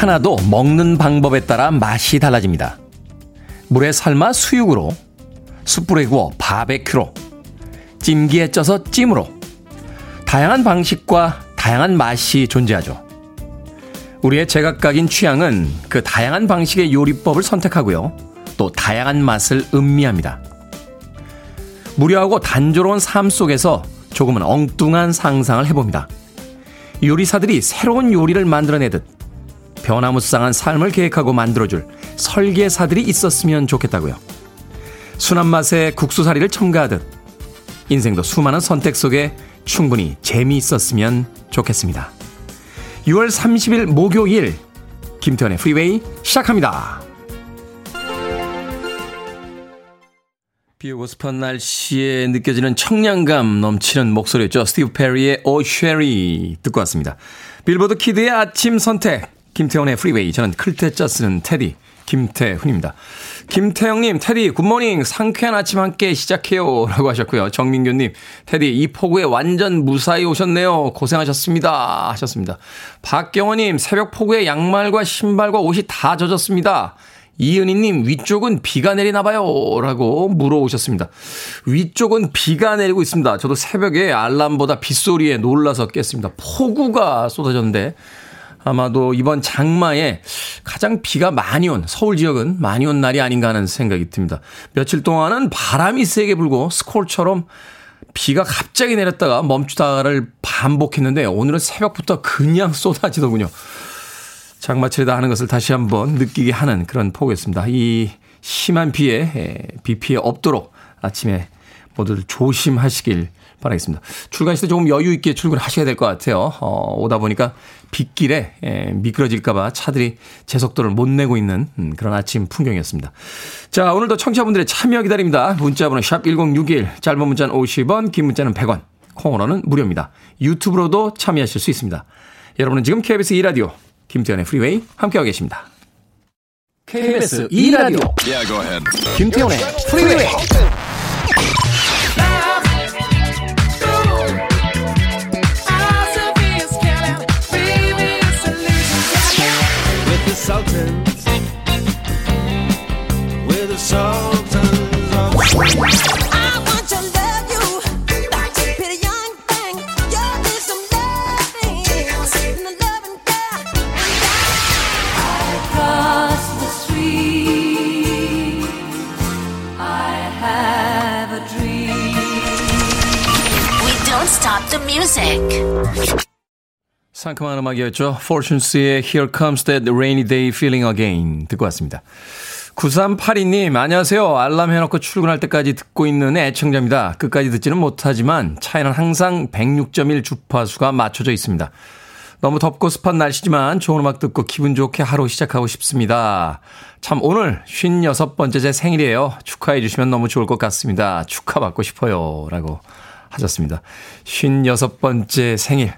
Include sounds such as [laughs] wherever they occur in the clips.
하나도 먹는 방법에 따라 맛이 달라집니다. 물에 삶아 수육으로, 숯불에 구워 바베큐로, 찜기에 쪄서 찜으로, 다양한 방식과 다양한 맛이 존재하죠. 우리의 제각각인 취향은 그 다양한 방식의 요리법을 선택하고요. 또 다양한 맛을 음미합니다. 무료하고 단조로운 삶 속에서 조금은 엉뚱한 상상을 해봅니다. 요리사들이 새로운 요리를 만들어내듯 변화무쌍한 삶을 계획하고 만들어줄 설계사들이 있었으면 좋겠다고요. 순한 맛에 국수사리를 첨가하듯 인생도 수많은 선택 속에 충분히 재미있었으면 좋겠습니다. 6월 30일 목요일 김태훈의 프리웨이 시작합니다. 비 오고 습한 날씨에 느껴지는 청량감 넘치는 목소리였죠. 스티브 페리의 Oh Sherrie 듣고 왔습니다. 빌보드 kid의 아침 선택 김태훈의 프리웨이 저는 클 태 자 쓰는 테디 김태훈입니다. 김태영님, 테디, good morning. 상쾌한 아침 함께 시작해요. 라고 하셨고요. 정민규님, 테디, 이 폭우에 완전 무사히 오셨네요. 고생하셨습니다. 하셨습니다. 박경호님, 새벽 폭우에 양말과 신발과 옷이 다 젖었습니다. 이은희님, 위쪽은 비가 내리나봐요. 라고 물어오셨습니다. 위쪽은 비가 내리고 있습니다. 저도 새벽에 알람보다 빗소리에 놀라서 깼습니다. 폭우가 쏟아졌는데, 아마도 이번 장마에 가장 비가 많이 온 서울 지역은 많이 온 날이 아닌가 하는 생각이 듭니다. 며칠 동안은 바람이 세게 불고 스콜처럼 비가 갑자기 내렸다가 멈추다를 반복했는데 오늘은 새벽부터 그냥 쏟아지더군요. 장마철이다 하는 것을 다시 한번 느끼게 하는 그런 폭우였습니다. 이 심한 비에 비 피해 없도록 아침에 모두 조심하시길 바라겠습니다. 출근하실 때 조금 여유 있게 출근하셔야 될 것 같아요. 어, 오다 보니까 빗길에 에, 미끄러질까봐 차들이 제 속도를 못 내고 있는 음, 그런 아침 풍경이었습니다. 자, 오늘도 청취자분들의 참여 기다립니다. 문자번호 샵 1061, 짧은 문자는 50원, 긴 문자는 100원, 콩으로는 무료입니다. 유튜브로도 참여하실 수 있습니다. 여러분은 지금 KBS 2라디오 김태훈의 프리웨이 함께하고 계십니다. KBS 2라디오 yeah, 김태훈의 프리웨이 상큼한 음악이었죠. Fortunes의 Here Comes That Rainy Day Feeling Again 듣고 왔습니다. 9382님, 안녕하세요. 알람 해놓고 출근할 때까지 듣고 있는 애청자입니다. 끝까지 듣지는 못하지만 차에는 항상 106.1 주파수가 맞춰져 있습니다. 너무 덥고 습한 날씨지만 좋은 음악 듣고 기분 좋게 하루 시작하고 싶습니다. 참 오늘 56번째 제 생일이에요. 축하해 주시면 너무 좋을 것 같습니다. 축하받고 싶어요. 라고 하셨습니다. 56번째 생일.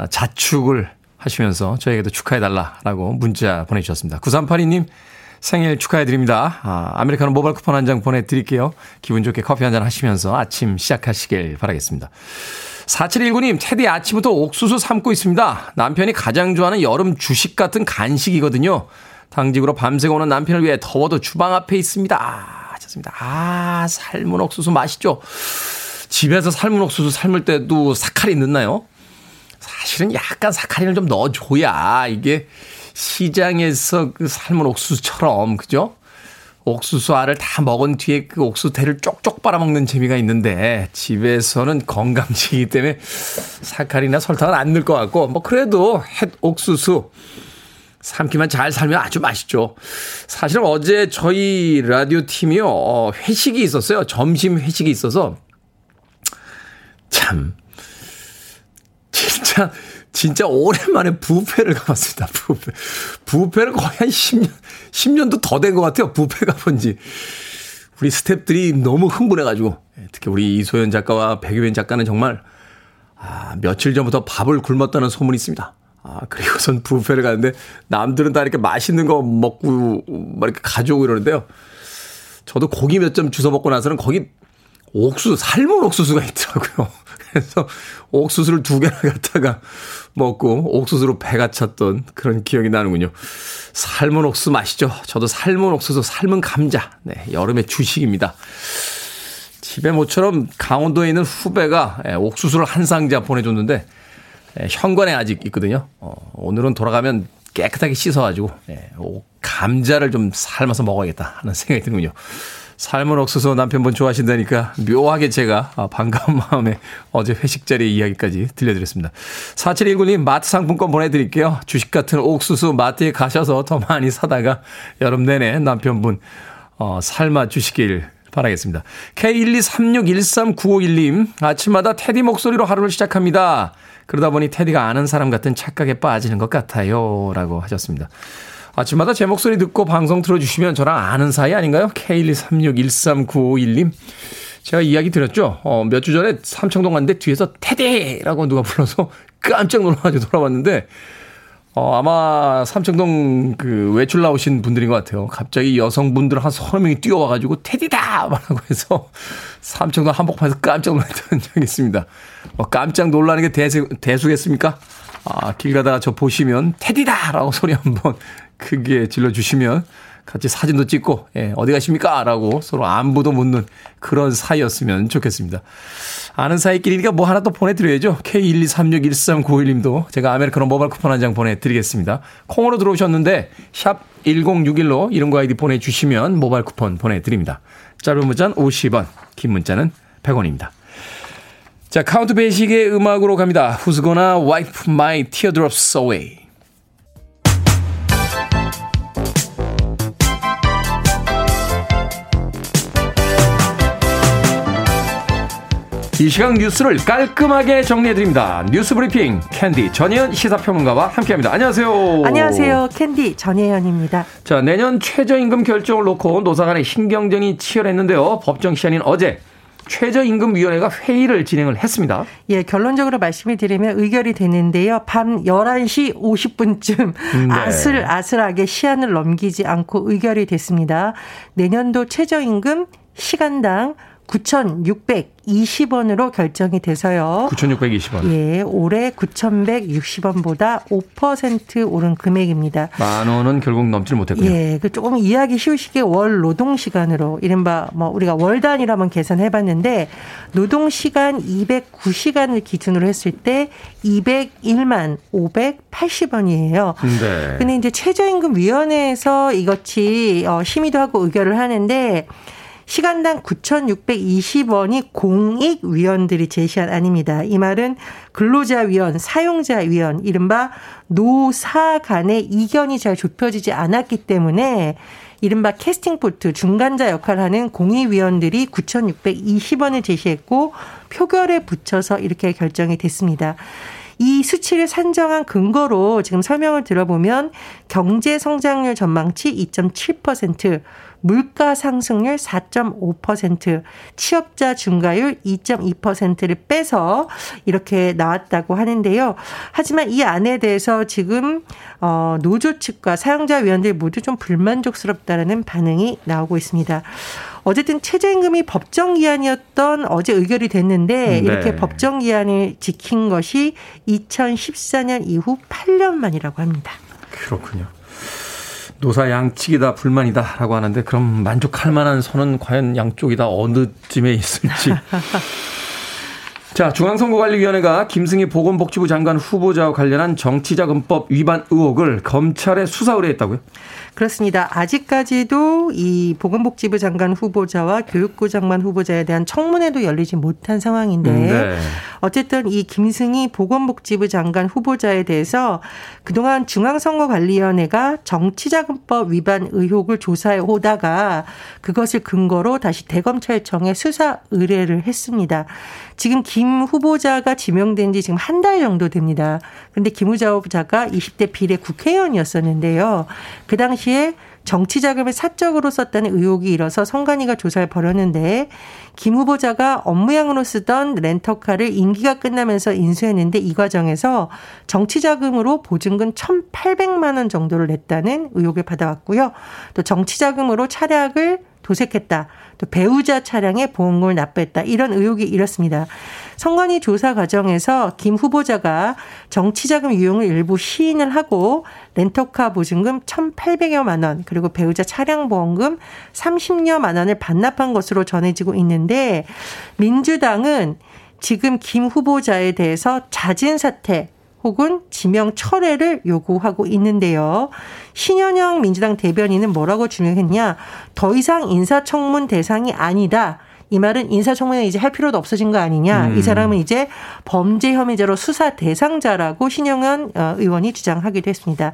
아, 자축을 하시면서 저에게도 축하해달라라고 문자 보내주셨습니다. 9382님 생일 축하해드립니다. 아, 아메리카노 모바일 쿠폰 한 장 보내드릴게요. 기분 좋게 커피 한 잔 하시면서 아침 시작하시길 바라겠습니다. 4719님, 테디 아침부터 옥수수 삶고 있습니다. 남편이 가장 좋아하는 여름 주식 같은 간식이거든요. 당직으로 밤새고 오는 남편을 위해 더워도 주방 앞에 있습니다. 아, 좋습니다. 아, 삶은 옥수수 맛있죠? 집에서 삶은 옥수수 삶을 때도 사칼이 넣나요? 사실은 약간 사카린을 좀 넣어줘야 이게 시장에서 그 삶은 옥수수처럼, 그죠? 옥수수 알을 다 먹은 뒤에 그 옥수수대를 쪽쪽 빨아먹는 재미가 있는데 집에서는 건강식이기 때문에 사카린이나 설탕은 안 넣을 것 같고 뭐 그래도 햇 옥수수 삶기만 잘 살면 아주 맛있죠. 사실은 어제 저희 라디오 팀이요 어, 회식이 있었어요. 점심 회식이 있어서 참 진짜, 진짜 오랜만에 부페를 가봤습니다. 부페. 부페를 거의 한 10년, 10년도 더 된 것 같아요. 부페 가본 지. 우리 스탭들이 너무 흥분해가지고. 예, 특히 우리 이소연 작가와 백유현 작가는 정말, 아, 며칠 전부터 밥을 굶었다는 소문이 있습니다. 아, 그리고선 부페를 가는데 남들은 다 이렇게 맛있는 거 먹고 막 이렇게 가져오고 이러는데요. 저도 고기 몇 점 주워 먹고 나서는 거기 옥수수, 삶은 옥수수가 있더라고요. 그래서 옥수수를 두 개나 갖다가 먹고 옥수수로 배가 찼던 그런 기억이 나는군요. 삶은 옥수수 맛이죠. 저도 삶은 옥수수, 삶은 감자. 네, 여름의 주식입니다. 집에 모처럼 강원도에 있는 후배가 예, 옥수수를 한 상자 보내줬는데 예, 현관에 아직 있거든요. 어, 오늘은 돌아가면 깨끗하게 씻어가지고 예, 감자를 좀 삶아서 먹어야겠다 하는 생각이 드는군요. 삶은 옥수수 남편분 좋아하신다니까 묘하게 제가 아, 반가운 마음에 어제 회식 자리 이야기까지 들려드렸습니다. 4719님 마트 상품권 보내드릴게요. 주식 같은 옥수수 마트에 가셔서 더 많이 사다가 여름 내내 남편분 어, 삶아 주시길 바라겠습니다. K123613951님 아침마다 테디 목소리로 하루를 시작합니다. 그러다 보니 테디가 아는 사람 같은 착각에 빠지는 것 같아요. 라고 하셨습니다. 아침마다 제 목소리 듣고 방송 틀어주시면 저랑 아는 사이 아닌가요? K126139551님. 제가 이야기 드렸죠? 어, 몇 주 전에 삼청동 갔는데 뒤에서 테디라고 누가 불러서 깜짝 놀라가지고 돌아왔는데, 어, 아마 삼청동 그 외출 나오신 분들인 것 같아요. 갑자기 여성분들 한 서너 명이 뛰어와가지고 테디다! 말하고 해서 삼청동 한복판에서 깜짝 놀랐던 적이 있습니다. 어, 깜짝 놀라는 게 대수, 대수겠습니까? 아, 길 가다가 저 보시면 테디다! 라고 소리 한번 크게 질러주시면 같이 사진도 찍고, 예, 어디 가십니까? 라고 서로 안부도 묻는 그런 사이였으면 좋겠습니다. 아는 사이끼리니까 뭐 하나 또 보내드려야죠. K123613951님도 제가 아메리카노 모바일 쿠폰 한 장 보내드리겠습니다. 콩으로 들어오셨는데, 샵 1061로 이름과 아이디 보내주시면 모바일 쿠폰 보내드립니다. 짧은 문자는 50원, 긴 문자는 100원입니다. 자, 카운트 베이식의 음악으로 갑니다. Gonna wipe my teardrops away? 이 시간 뉴스를 깔끔하게 정리해드립니다. 뉴스 브리핑 캔디 전혜연 시사평론가와 함께합니다. 안녕하세요. 안녕하세요. 캔디 전혜연입니다. 자, 내년 최저임금 결정을 놓고 노사 간의 신경전이 치열했는데요. 법정 시한인 어제 최저임금위원회가 회의를 진행을 했습니다. 예, 결론적으로 말씀을 드리면 의결이 됐는데요. 밤 11시 50분쯤 네. 아슬아슬하게 시한을 넘기지 않고 의결이 됐습니다. 내년도 최저임금 시간당 9,620원으로 결정이 돼서요. 9,620원. 예, 올해 9,160원보다 5% 오른 금액입니다. 만 원은 결국 넘지 못했군요. 예, 그 조금 이해하기 쉬우시게 월 노동 시간으로 이른바 뭐 우리가 월 단위로 한번 계산해 봤는데 노동 시간 209시간을 기준으로 했을 때 201만 580원이에요. 네. 근데 이제 최저임금 위원회에서 이것이 어, 심의도 하고 의결을 하는데 시간당 9,620원이 공익위원들이 제시한 안입니다. 이 말은 근로자위원, 사용자위원, 이른바 노사 간의 이견이 잘 좁혀지지 않았기 때문에 이른바 캐스팅포트 중간자 역할을 하는 공익위원들이 9,620원을 제시했고 표결에 붙여서 이렇게 결정이 됐습니다. 이 수치를 산정한 근거로 지금 설명을 들어보면 경제 성장률 전망치 2.7%, 물가 상승률 4.5%, 취업자 증가율 2.2%를 빼서 이렇게 나왔다고 하는데요. 하지만 이 안에 대해서 지금 어 노조 측과 사용자 위원들 모두 좀 불만족스럽다라는 반응이 나오고 있습니다. 어쨌든 최저임금이 법정 기한이었던 어제 의결이 됐는데 네. 이렇게 법정 기한을 지킨 것이 2014년 이후 8년 만이라고 합니다. 그렇군요. 노사 양측이다 불만이다라고 하는데 그럼 만족할 만한 선은 과연 양쪽이다 어느 쯤에 있을지. [laughs] 자, 중앙선거관리위원회가 김승희 보건복지부 장관 후보자와 관련한 정치자금법 위반 의혹을 검찰에 수사 의뢰했다고요? 그렇습니다. 아직까지도 이 보건복지부 장관 후보자와 교육부 장관 후보자에 대한 청문회도 열리지 못한 상황인데 네. 어쨌든 이 김승희 보건복지부 장관 후보자에 대해서 그동안 중앙선거관리위원회가 정치자금법 위반 의혹을 조사해 오다가 그것을 근거로 다시 대검찰청에 수사 의뢰를 했습니다. 지금 김 후보자가 지명된 지 지금 한 달 정도 됩니다. 근데 김 후보자가 20대 비례 국회의원이었었는데요. 그 당시에 정치 자금을 사적으로 썼다는 의혹이 일어서 성관위가 조사를 벌였는데 김 후보자가 업무양으로 쓰던 렌터카를 임기가 끝나면서 인수했는데 이 과정에서 정치 자금으로 보증금 1,800만 원 정도를 냈다는 의혹을 받아왔고요. 또 정치 자금으로 차량을 도색했다. 또 배우자 차량에 보험금을 납부했다. 이런 의혹이 이렇습니다. 선관위 조사 과정에서 김 후보자가 정치자금 유용을 일부 시인을 하고 렌터카 보증금 1,800여만 원 그리고 배우자 차량 보험금 30여만 원을 반납한 것으로 전해지고 있는데 민주당은 지금 김 후보자에 대해서 자진 사퇴 혹은 지명 철회를 요구하고 있는데요. 신현영 민주당 대변인은 뭐라고 주장했냐? 더 이상 인사청문 대상이 아니다. 이 말은 인사청문회 이제 할 필요도 없어진 거 아니냐. 음. 이 사람은 이제 범죄 혐의자로 수사 대상자라고 신영현 어, 의원이 주장하기도 했습니다.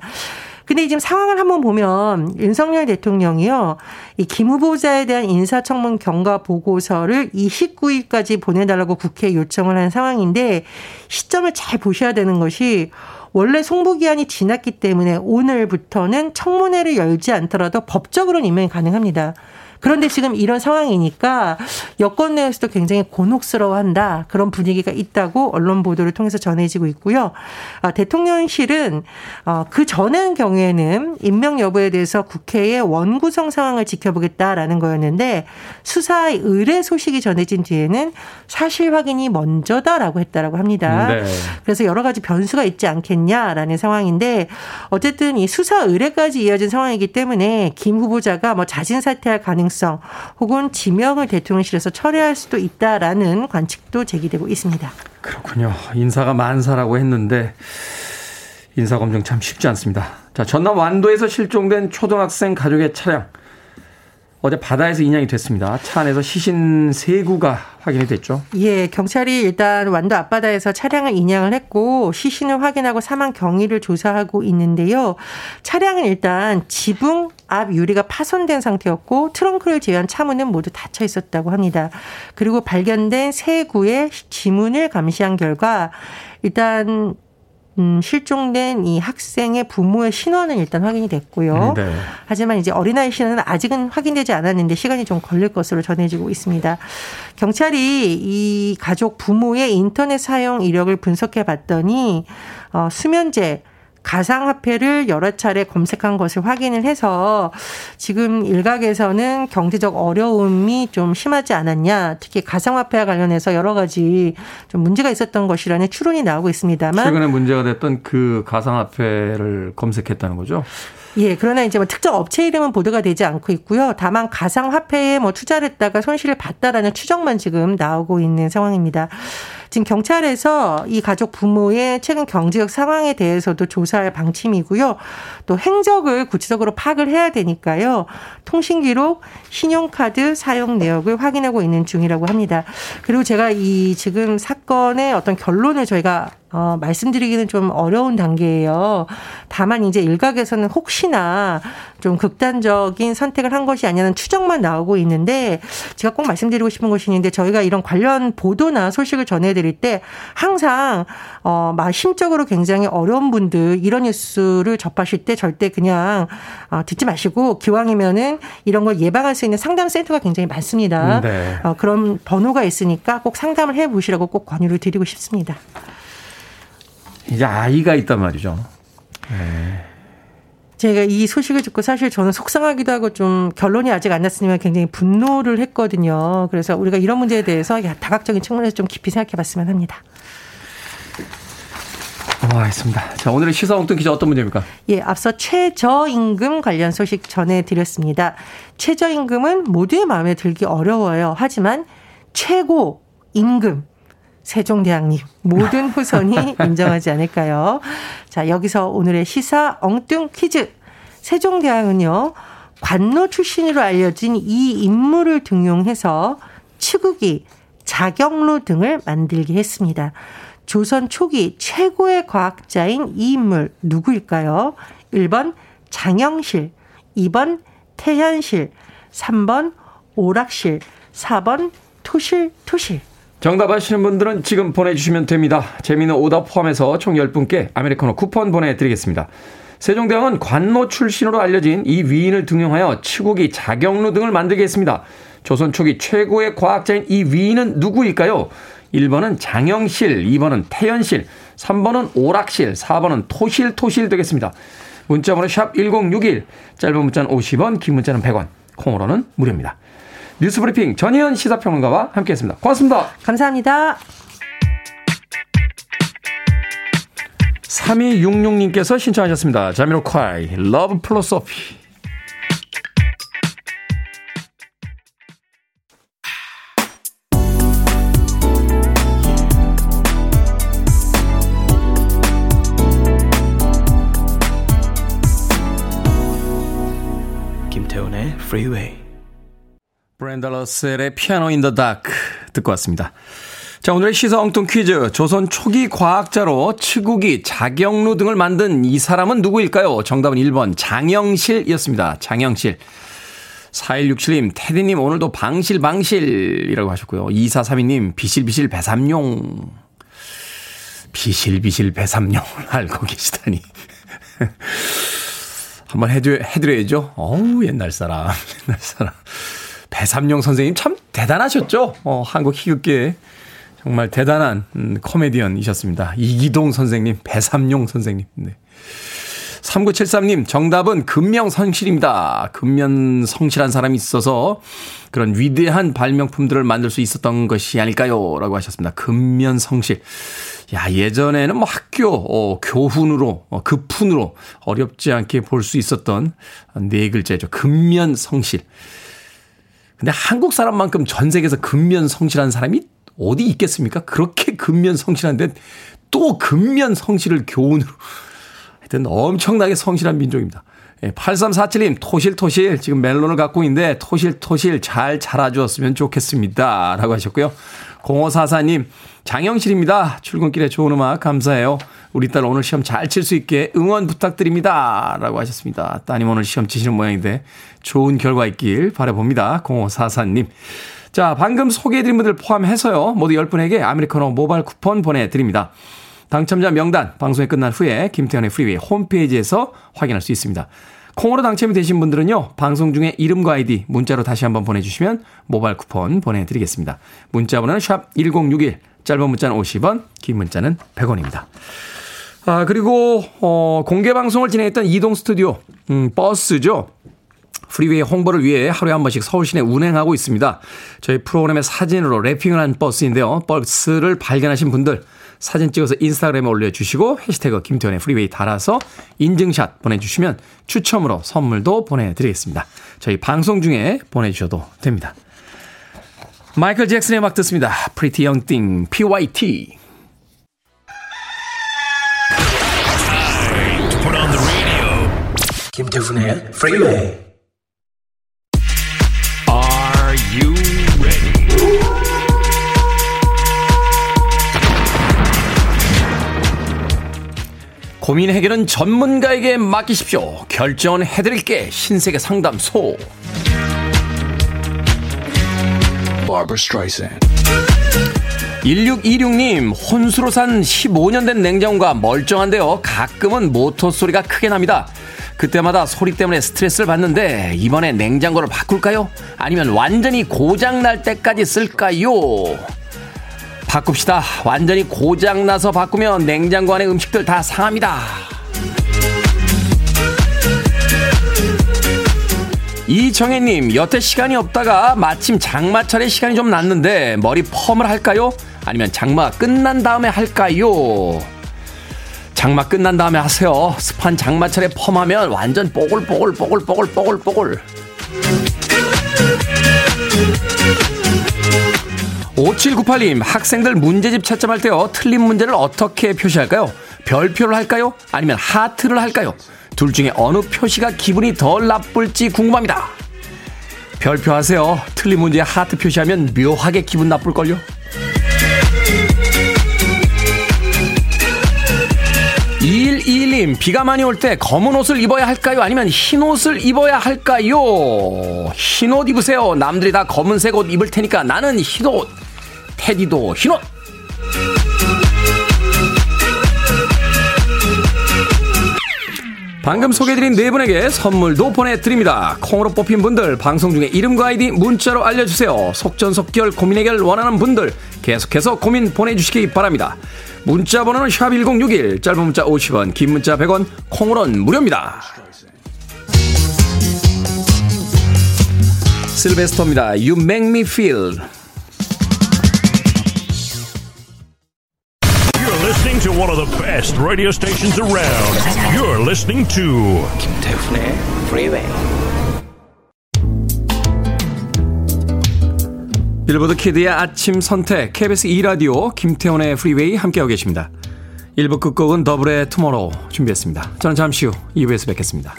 근데 지금 상황을 한번 보면 윤석열 대통령이요. 이 김 후보자에 대한 인사청문 경과 보고서를 29일까지 보내달라고 국회에 요청을 한 상황인데 시점을 잘 보셔야 되는 것이 원래 송부기한이 지났기 때문에 오늘부터는 청문회를 열지 않더라도 법적으로는 임명이 가능합니다. 그런데 지금 이런 상황이니까 여권 내에서도 굉장히 곤혹스러워한다 그런 분위기가 있다고 언론 보도를 통해서 전해지고 있고요. 아, 대통령실은 어, 그 전의 경우에는 임명 여부에 대해서 국회의 원구성 상황을 지켜보겠다라는 거였는데 수사의 의뢰 소식이 전해진 뒤에는 사실 확인이 먼저다라고 했다라고 합니다. 네. 그래서 여러 가지 변수가 있지 않겠냐라는 상황인데 어쨌든 이 수사 의뢰까지 이어진 상황이기 때문에 김 후보자가 뭐 자진 사퇴할 가능성 혹은 지명을 대통령실에서 철회할 수도 있다라는 관측도 제기되고 있습니다. 그렇군요. 인사가 만사라고 했는데 인사검증 참 쉽지 않습니다. 자, 전남 완도에서 실종된 초등학생 가족의 차량. 어제 바다에서 인양이 됐습니다. 차 안에서 시신 세 구가 확인이 됐죠. 예, 경찰이 일단 완도 앞바다에서 차량을 인양을 했고 시신을 확인하고 사망 경위를 조사하고 있는데요. 차량은 일단 지붕 앞 유리가 파손된 상태였고 트렁크를 제외한 차문은 모두 닫혀 있었다고 합니다. 그리고 발견된 세 구의 지문을 감시한 결과 일단 음, 실종된 이 학생의 부모의 신원은 일단 확인이 됐고요. 네. 하지만 이제 어린아이 신원은 아직은 확인되지 않았는데 시간이 좀 걸릴 것으로 전해지고 있습니다. 경찰이 이 가족 부모의 인터넷 사용 이력을 분석해 봤더니 어, 수면제 가상화폐를 여러 차례 검색한 것을 확인을 해서 지금 일각에서는 경제적 어려움이 좀 심하지 않았냐. 특히 가상화폐와 관련해서 여러 가지 좀 문제가 있었던 것이라는 추론이 나오고 있습니다만. 최근에 문제가 됐던 그 가상화폐를 검색했다는 거죠. 예, 그러나 이제 뭐 특정 업체 이름은 보도가 되지 않고 있고요. 다만 가상 화폐에 뭐 투자를 했다가 손실을 봤다라는 추정만 지금 나오고 있는 상황입니다. 지금 경찰에서 이 가족 부모의 최근 경제적 상황에 대해서도 조사할 방침이고요. 또 행적을 구체적으로 파악을 해야 되니까요. 통신 기록, 신용카드 사용 내역을 확인하고 있는 중이라고 합니다. 그리고 제가 이 지금 사건의 어떤 결론을 저희가 어, 말씀드리기는 좀 어려운 단계예요. 다만 이제 일각에서는 혹시나 좀 극단적인 선택을 한 것이 아니냐는 추정만 나오고 있는데 제가 꼭 말씀드리고 싶은 것이 있는데 저희가 이런 관련 보도나 소식을 전해 드릴 때 항상 어, 막 심적으로 굉장히 어려운 분들 이런 뉴스를 접하실 때 절대 그냥 어, 듣지 마시고 기왕이면은 이런 걸 예방할 수 있는 상담 센터가 굉장히 많습니다. 네. 어, 그런 번호가 있으니까 꼭 상담을 해 보시라고 꼭 권유를 드리고 싶습니다. 이제 아이가 있단 말이죠. 제가 이 소식을 듣고 사실 저는 속상하기도 하고 좀 결론이 아직 안 났으면 굉장히 분노를 했거든요. 그래서 우리가 이런 문제에 대해서 야, 다각적인 측면에서 좀 깊이 생각해 봤으면 합니다. 넘어가겠습니다. 자, 오늘의 시사 엉뚱 기자 어떤 문제입니까? 예, 앞서 최저임금 관련 소식 전해드렸습니다. 최저임금은 모두의 마음에 들기 어려워요. 하지만 최고 임금 세종대왕님 모든 후손이 [laughs] 인정하지 않을까요? 자, 여기서 오늘의 시사 엉뚱 퀴즈. 세종대왕은요, 관노 출신으로 알려진 이 인물을 등용해서 치국이, 자경루 등을 만들게 했습니다. 조선 초기 최고의 과학자인 이 인물 누구일까요? 1번 장영실, 2번 태현실, 3번 오락실, 4번 토실 토실. 정답 아시는 분들은 지금 보내주시면 됩니다. 재미있는 오답 포함해서 총 10분께 아메리카노 쿠폰 보내드리겠습니다. 세종대왕은 관노 출신으로 알려진 이 위인을 등용하여 치국이 자경루 등을 만들게 했습니다. 조선 초기 최고의 과학자인 이 위인은 누구일까요? 1번은 장영실, 2번은 태연실, 3번은 오락실, 4번은 토실토실 되겠습니다. 문자번호 샵 1061, 짧은 문자는 50원, 긴 문자는 100원, 콩으로는 무료입니다. 뉴스브리핑 전혜연 시사평론가와 함께했습니다. 고맙습니다. 감사합니다. 3266님께서 신청하셨습니다. 자미로콰이 Love Foolosophy 김태훈의 프리웨이 브렌다 러셀의 Piano in the Dark 듣고 왔습니다. 자, 오늘의 시사 엉뚱 퀴즈. 조선 초기 과학자로 측우기, 자격루 등을 만든 이 사람은 누구일까요? 정답은 1번 장영실이었습니다. 장영실. 4167님, 테디님 오늘도 방실 방실이라고 하셨고요. 2432님, 비실비실 배삼룡. 비실비실 배삼룡을 [laughs] 알고 계시다니. [laughs] 한번 해드, 해드려야죠. 어우, 옛날 사람, [laughs] 옛날 사람. 배삼룡 선생님 참 대단하셨죠? 어, 한국 희극계에 정말 대단한 음, 코미디언이셨습니다. 이기동 선생님, 배삼룡 선생님. 네. 3973님, 정답은 근명성실입니다. 근면성실한 사람이 있어서 그런 위대한 발명품들을 만들 수 있었던 것이 아닐까요? 라고 하셨습니다. 근면성실. 야, 예전에는 뭐 학교, 어, 교훈으로, 어, 급훈으로 어렵지 않게 볼 수 있었던 네 글자죠. 근면성실. 근데 한국 사람만큼 전 세계에서 근면 성실한 사람이 어디 있겠습니까? 그렇게 근면 성실한데 또 근면 성실을 교훈으로. 하여튼 엄청나게 성실한 민족입니다. 예, 8347님, 토실토실, 지금 멜론을 갖고 있는데, 토실토실 잘 자라주었으면 좋겠습니다. 라고 하셨고요. 0544님, 장영실입니다. 출근길에 좋은 음악 감사해요. 우리 딸 오늘 시험 잘 칠 수 있게 응원 부탁드립니다. 라고 하셨습니다. 따님 오늘 시험 치시는 모양인데, 좋은 결과 있길 바라봅니다. 0544님. 자, 방금 소개해드린 분들 포함해서요, 모두 10분에게 아메리카노 모바일 쿠폰 보내드립니다. 당첨자 명단 방송이 끝난 후에 김태훈의 프리웨이 홈페이지에서 확인할 수 있습니다. 콩으로 당첨이 되신 분들은요, 방송 중에 이름과 아이디 문자로 다시 한번 보내주시면 모바일 쿠폰 보내드리겠습니다. 문자 번호는 샵 1061, 짧은 문자는 50원, 긴 문자는 100원입니다. 아, 그리고, 어, 공개 방송을 진행했던 이동 스튜디오, 음, 버스죠. 프리웨이 홍보를 위해 하루에 한 번씩 서울 시내 운행하고 있습니다. 저희 프로그램의 사진으로 wrapping을 한 버스인데요. 버스를 발견하신 분들 사진 찍어서 인스타그램에 올려주시고 해시태그 김태훈의 프리웨이 달아서 인증샷 보내주시면 추첨으로 선물도 보내드리겠습니다. 저희 방송 중에 보내주셔도 됩니다. 마이클 잭슨의 음악 듣습니다. Pretty Young Thing, PYT. 김태훈의 Freeway. Are you ready? 고민 해결은 전문가에게 맡기십시오. 결정은 해드릴게. 신세계 상담소. Barbara Streisand. 1626님, 혼수로 산 15년 된 냉장고가 멀쩡한데요. 가끔은 모터 소리가 크게 납니다. 그때마다 소리 때문에 스트레스를 받는데, 이번에 냉장고를 바꿀까요? 아니면 완전히 고장 날 때까지 쓸까요? 바꿉시다. 완전히 고장 나서 바꾸면 냉장고 안에 음식들 다 상합니다. 이정혜님, 여태 시간이 없다가 마침 장마철에 시간이 좀 났는데 머리 펌을 할까요? 아니면 장마 끝난 다음에 할까요? 장마 끝난 다음에 하세요. 습한 장마철에 펌하면 완전 뽀글 뽀글 뽀글 뽀글 뽀글 뽀글. 5798님, 학생들 문제집 채점할 때요, 틀린 문제를 어떻게 표시할까요? 별표를 할까요? 아니면 하트를 할까요? 둘 중에 어느 표시가 기분이 덜 나쁠지 궁금합니다. 별표 하세요. 틀린 문제에 하트 표시하면 묘하게 기분 나쁠걸요? 2121님, 비가 많이 올 때 검은 옷을 입어야 할까요? 아니면 흰 옷을 입어야 할까요? 흰 옷 입으세요. 남들이 다 검은색 옷 입을 테니까 나는 흰 옷. 테디도 흰 옷. 방금 소개해드린 네 분에게 선물도 보내드립니다. 콩으로 뽑힌 분들 방송 중에 이름과 아이디 문자로 알려주세요. 속전속결 고민 해결 원하는 분들 계속해서 고민 보내주시기 바랍니다. 문자 번호는 샵1061 짧은 문자 50원 긴 문자 100원 콩으로는 무료입니다. 실베스터입니다. You make me feel. To one of the best radio stations around. You're listening to 김태훈의 Freeway. 빌보드 kid의 아침 선택 KBS 2 라디오 김태훈의 프리웨이 함께하고 계십니다. 1부 끝곡은 더블의 Tomorrow 준비했습니다. 저는 잠시 후 2부에서 뵙겠습니다.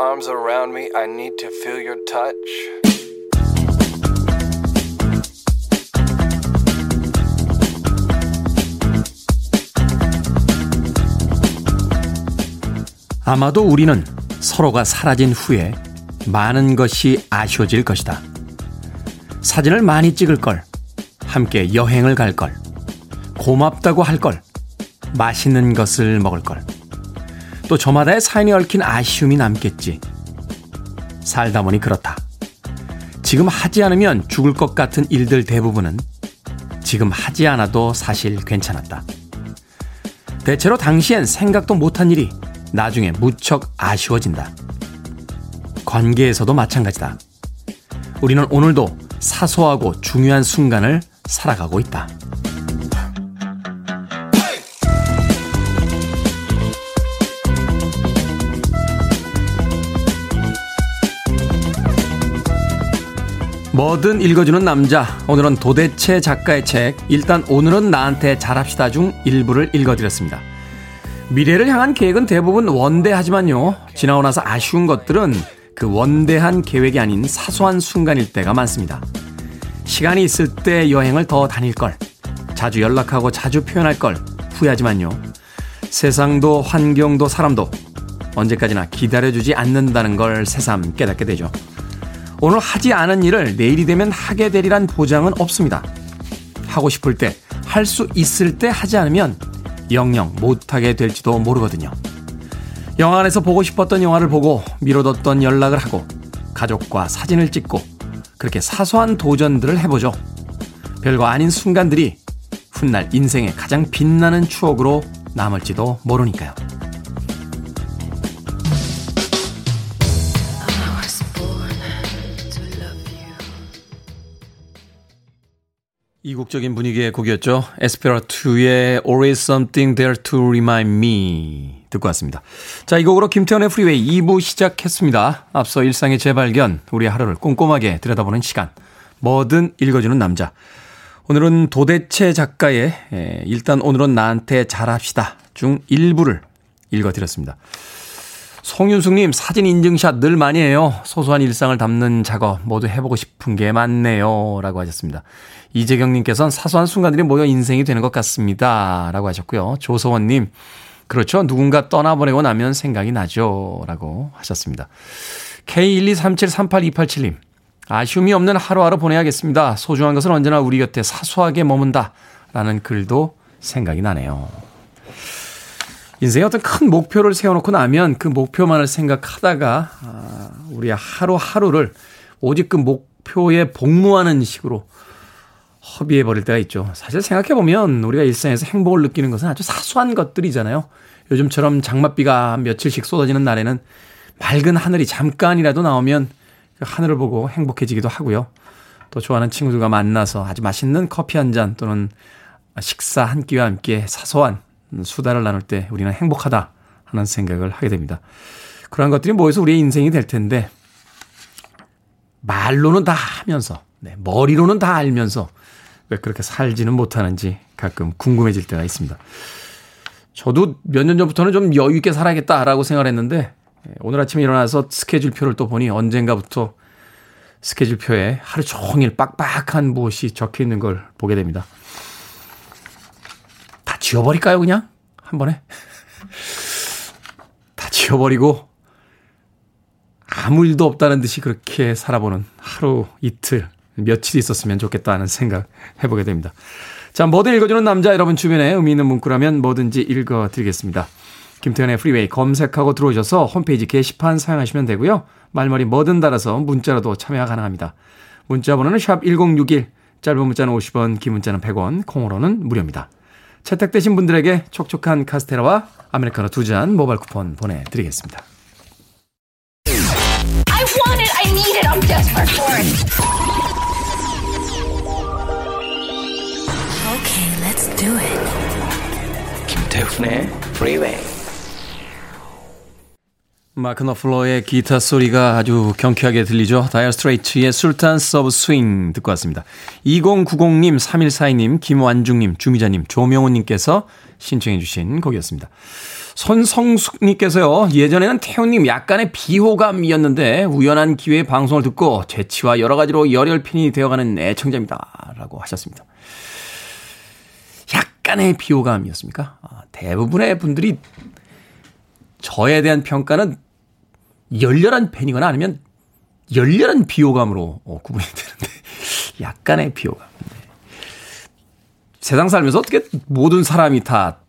Arms around me. I need to feel your touch. 아마도 우리는 서로가 사라진 후에 많은 것이 아쉬워질 것이다. 사진을 많이 찍을 걸, 함께 여행을 갈 걸, 고맙다고 할 걸, 맛있는 것을 먹을 걸. 또 저마다의 사연이 얽힌 아쉬움이 남겠지. 살다 보니 그렇다. 지금 하지 않으면 죽을 것 같은 일들 대부분은 지금 하지 않아도 사실 괜찮았다. 대체로 당시엔 생각도 못한 일이 나중에 무척 아쉬워진다. 관계에서도 마찬가지다. 우리는 오늘도 사소하고 중요한 순간을 살아가고 있다. 뭐든 읽어주는 남자. 오늘은 도대체 작가의 책, 일단 오늘은 나한테 잘합시다 중 일부를 읽어드렸습니다. 미래를 향한 계획은 대부분 원대하지만요. 지나고 나서 아쉬운 것들은 그 원대한 계획이 아닌 사소한 순간일 때가 많습니다. 시간이 있을 때 여행을 더 다닐 걸. 자주 연락하고 자주 표현할 걸. 후회하지만요. 세상도 환경도 사람도 언제까지나 기다려주지 않는다는 걸 새삼 깨닫게 되죠. 오늘 하지 않은 일을 내일이 되면 하게 되리란 보장은 없습니다. 하고 싶을 때, 할 수 있을 때 하지 않으면 영영 못하게 될지도 모르거든요. 영화관에서 보고 싶었던 영화를 보고 미뤄뒀던 연락을 하고 가족과 사진을 찍고 그렇게 사소한 도전들을 해보죠. 별거 아닌 순간들이 훗날 인생의 가장 빛나는 추억으로 남을지도 모르니까요. 이국적인 분위기의 곡이었죠. 에스피리투의 Always Something There to Remind Me 듣고 왔습니다. 자, 이 곡으로 김태훈의 프리웨이 2부 시작했습니다. 앞서 일상의 재발견, 우리 하루를 꼼꼼하게 들여다보는 시간. 뭐든 읽어주는 남자. 오늘은 도대체 작가의 에, 일단 오늘은 나한테 잘합시다 중 일부를 읽어드렸습니다. 송윤숙님 사진 인증샷 늘 많이 해요. 소소한 일상을 담는 작업 모두 해보고 싶은 게 많네요. 라고 하셨습니다. 이재경님께서는 사소한 순간들이 모여 인생이 되는 것 같습니다. 라고 하셨고요. 조서원님 그렇죠. 누군가 떠나보내고 나면 생각이 나죠. 라고 하셨습니다. K123738287님 아쉬움이 없는 하루하루 보내야겠습니다. 소중한 것은 언제나 우리 곁에 사소하게 머문다. 라는 글도 생각이 나네요. 인생에 어떤 큰 목표를 세워놓고 나면 그 목표만을 생각하다가 아, 우리 하루하루를 오직 그 목표에 복무하는 식으로 허비해 버릴 때가 있죠. 사실 생각해 보면 우리가 일상에서 행복을 느끼는 것은 아주 사소한 것들이잖아요. 요즘처럼 장맛비가 며칠씩 쏟아지는 날에는 맑은 하늘이 잠깐이라도 나오면 그 하늘을 보고 행복해지기도 하고요. 또 좋아하는 친구들과 만나서 아주 맛있는 커피 한 잔 또는 식사 한 끼와 함께 사소한 수다를 나눌 때 우리는 행복하다 하는 생각을 하게 됩니다. 그러한 것들이 모여서 우리의 인생이 될 텐데 말로는 다 하면서 네, 머리로는 다 알면서 왜 그렇게 살지는 못하는지 가끔 궁금해질 때가 있습니다. 저도 몇 년 전부터는 좀 여유 있게 살아야겠다라고 생각을 했는데 예, 오늘 아침에 일어나서 스케줄표를 또 보니 언젠가부터 스케줄표에 하루 종일 빡빡한 무엇이 적혀 있는 걸 보게 됩니다. 다 지워버릴까요, 그냥? 한 번에? 다 지워버리고 아무 일도 없다는 듯이 그렇게 살아보는 하루, 이틀, 며칠 있었으면 좋겠다는 생각 해보게 됩니다. 자, 뭐든 읽어주는 남자 여러분 주변에 의미 있는 문구라면 뭐든지 읽어드리겠습니다. 김태현의 프리웨이 검색하고 들어오셔서 홈페이지 게시판 사용하시면 되고요. 말머리 뭐든 달아서 문자로도 참여가 가능합니다. 문자 번호는 샵 1061, 짧은 문자는 50원, 긴 문자는 100원, 콩으로는 무료입니다. 채택되신 분들에게 촉촉한 카스테라와 아메리카노 두 잔 모바일 쿠폰 보내드리겠습니다. I want it. I need it. I'm desperate for it. Okay, let's do it. 김태훈의 Freeway. 마크 너플러의 기타 소리가 아주 경쾌하게 들리죠. 다이어 스트레이츠의 Sultans of Swing 듣고 왔습니다. 2090님, 3142님, 김완중님, 주미자님, 조명훈님께서 신청해 주신 곡이었습니다. 손성숙님께서요, 예전에는 태훈님 약간의 비호감이었는데 우연한 기회에 방송을 듣고 재치와 여러 가지로 열혈팬이 되어가는 애청자입니다. 라고 하셨습니다. 약간의 비호감이었습니까? 아, 대부분의 분들이 저에 대한 평가는 열렬한 팬이거나 아니면 열렬한 비호감으로 어, 구분이 [laughs] 되는데 약간의 비호감. 네. 세상 살면서 어떻게 모든 사람이 다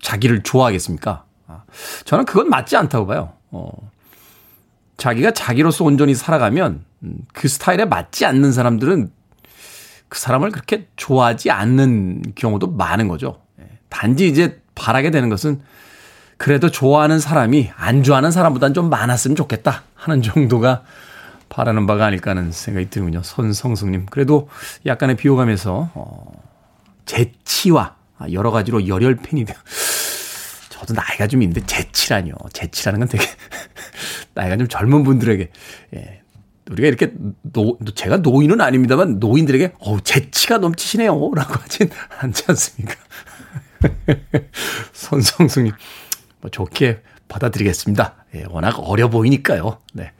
자기를 좋아하겠습니까? 아, 저는 그건 맞지 않다고 봐요. 어, 자기가 자기로서 온전히 살아가면 음, 그 스타일에 맞지 않는 사람들은 그 사람을 그렇게 좋아하지 않는 경우도 많은 거죠. 예. 단지 이제 바라게 되는 것은 그래도 좋아하는 사람이 안 좋아하는 사람보다는 좀 많았으면 좋겠다 하는 정도가 바라는 바가 아닐까 하는 생각이 드는군요. 손성숙님. 그래도 약간의 비호감에서, 어, 재치와 여러 가지로 열혈 팬이 돼요. 저도 나이가 좀 있는데 재치라뇨. 재치라는 건 되게 [laughs] 나이가 좀 젊은 분들에게, 예. 우리가 이렇게 노, 제가 노인은 아닙니다만 노인들에게 어우 재치가 넘치시네요 라고 하진 않지 않습니까? [laughs] 손성숙님 뭐 좋게 받아들이겠습니다. 예, 워낙 어려 보이니까요. 네.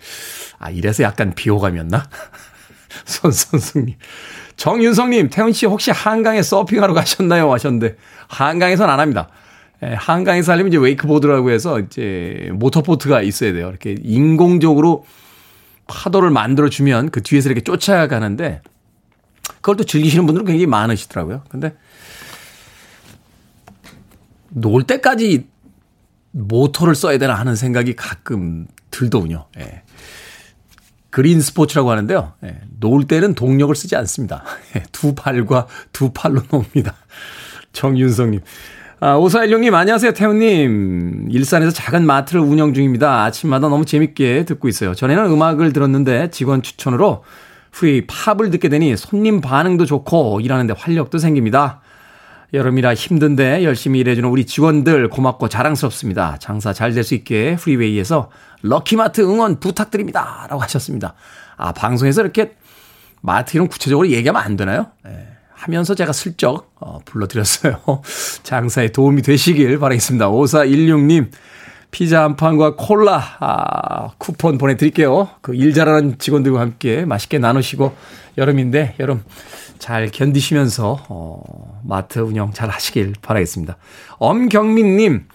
아, 이래서 약간 비호감이었나? [laughs] 손선숙님. 정윤성님, 태훈씨 혹시 한강에 서핑하러 가셨나요? 하셨는데, 한강에선 안 합니다. 예, 한강에서 하려면 이제 웨이크보드라고 해서 이제 모터보트가 있어야 돼요. 이렇게 인공적으로 파도를 만들어주면 그 뒤에서 이렇게 쫓아가는데, 그걸 또 즐기시는 분들은 굉장히 많으시더라고요. 근데, 놀 때까지 모터를 써야 되나 하는 생각이 가끔 들더군요. 예. 그린 스포츠라고 하는데요. 예. 놓을 때는 동력을 쓰지 않습니다. [laughs] 예. 두 발과 두 팔로 놉니다. [laughs] 정윤성님. 아, 오사일용님, 안녕하세요, 태훈님. 일산에서 작은 마트를 운영 중입니다. 아침마다 너무 재밌게 듣고 있어요. 전에는 음악을 들었는데 직원 추천으로 후이 팝을 듣게 되니 손님 반응도 좋고 일하는데 활력도 생깁니다. 여름이라 힘든데 열심히 일해주는 우리 직원들 고맙고 자랑스럽습니다. 장사 잘 될 수 있게 프리웨이에서 럭키마트 응원 부탁드립니다. 라고 하셨습니다. 아, 방송에서 이렇게 마트 이름 구체적으로 얘기하면 안 되나요? 예, 하면서 제가 슬쩍 어, 불러드렸어요. [laughs] 장사에 도움이 되시길 바라겠습니다. 5416님 피자 한 판과 콜라 아, 쿠폰 보내드릴게요. 그 일 잘하는 직원들과 함께 맛있게 나누시고 여름인데 여름 잘 견디시면서 어, 마트 운영 잘 하시길 바라겠습니다. 엄경민님,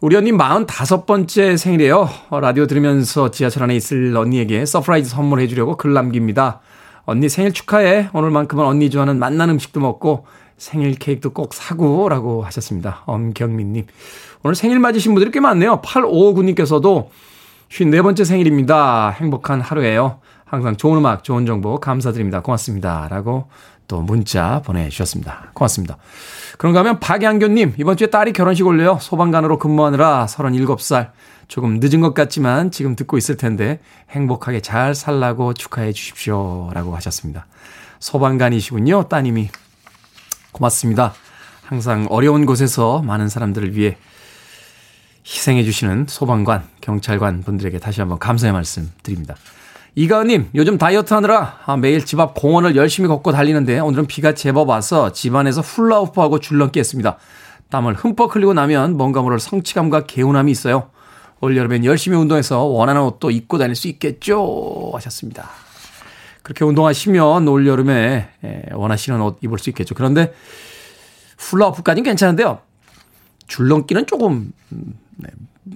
우리 언니 45번째 생일이에요. 어, 라디오 들으면서 지하철 안에 있을 언니에게 surprise 선물해 주려고 글 남깁니다. 언니 생일 축하해. 오늘만큼은 언니 좋아하는 맛난 음식도 먹고 생일 케이크도 꼭 사고 라고 하셨습니다. 엄경민님. 오늘 생일 맞으신 분들이 꽤 많네요. 8559님께서도 54번째 생일입니다. 행복한 하루예요. 항상 좋은 음악, 좋은 정보 감사드립니다. 고맙습니다. 라고 또 문자 보내주셨습니다. 고맙습니다. 그런가 하면 박양교님, 이번 주에 딸이 결혼식 올려요. 소방관으로 근무하느라 37살. 조금 늦은 것 같지만 지금 듣고 있을 텐데 행복하게 잘 살라고 축하해 주십시오. 라고 하셨습니다. 소방관이시군요. 따님이. 고맙습니다. 항상 어려운 곳에서 많은 사람들을 위해 희생해 주시는 소방관, 경찰관 분들에게 다시 한번 감사의 말씀 드립니다. 이가은님, 요즘 다이어트 하느라 아, 매일 집 앞 공원을 열심히 걷고 달리는데 오늘은 비가 제법 와서 집안에서 훌라후프하고 줄넘기 했습니다. 땀을 흠뻑 흘리고 나면 뭔가 모를 성취감과 개운함이 있어요. 올여름엔 열심히 운동해서 원하는 옷도 입고 다닐 수 있겠죠? 하셨습니다. 그렇게 운동하시면 올여름에 예, 원하시는 옷 입을 수 있겠죠. 그런데 훌라후프까지는 괜찮은데요. 줄넘기는 조금 음, 네,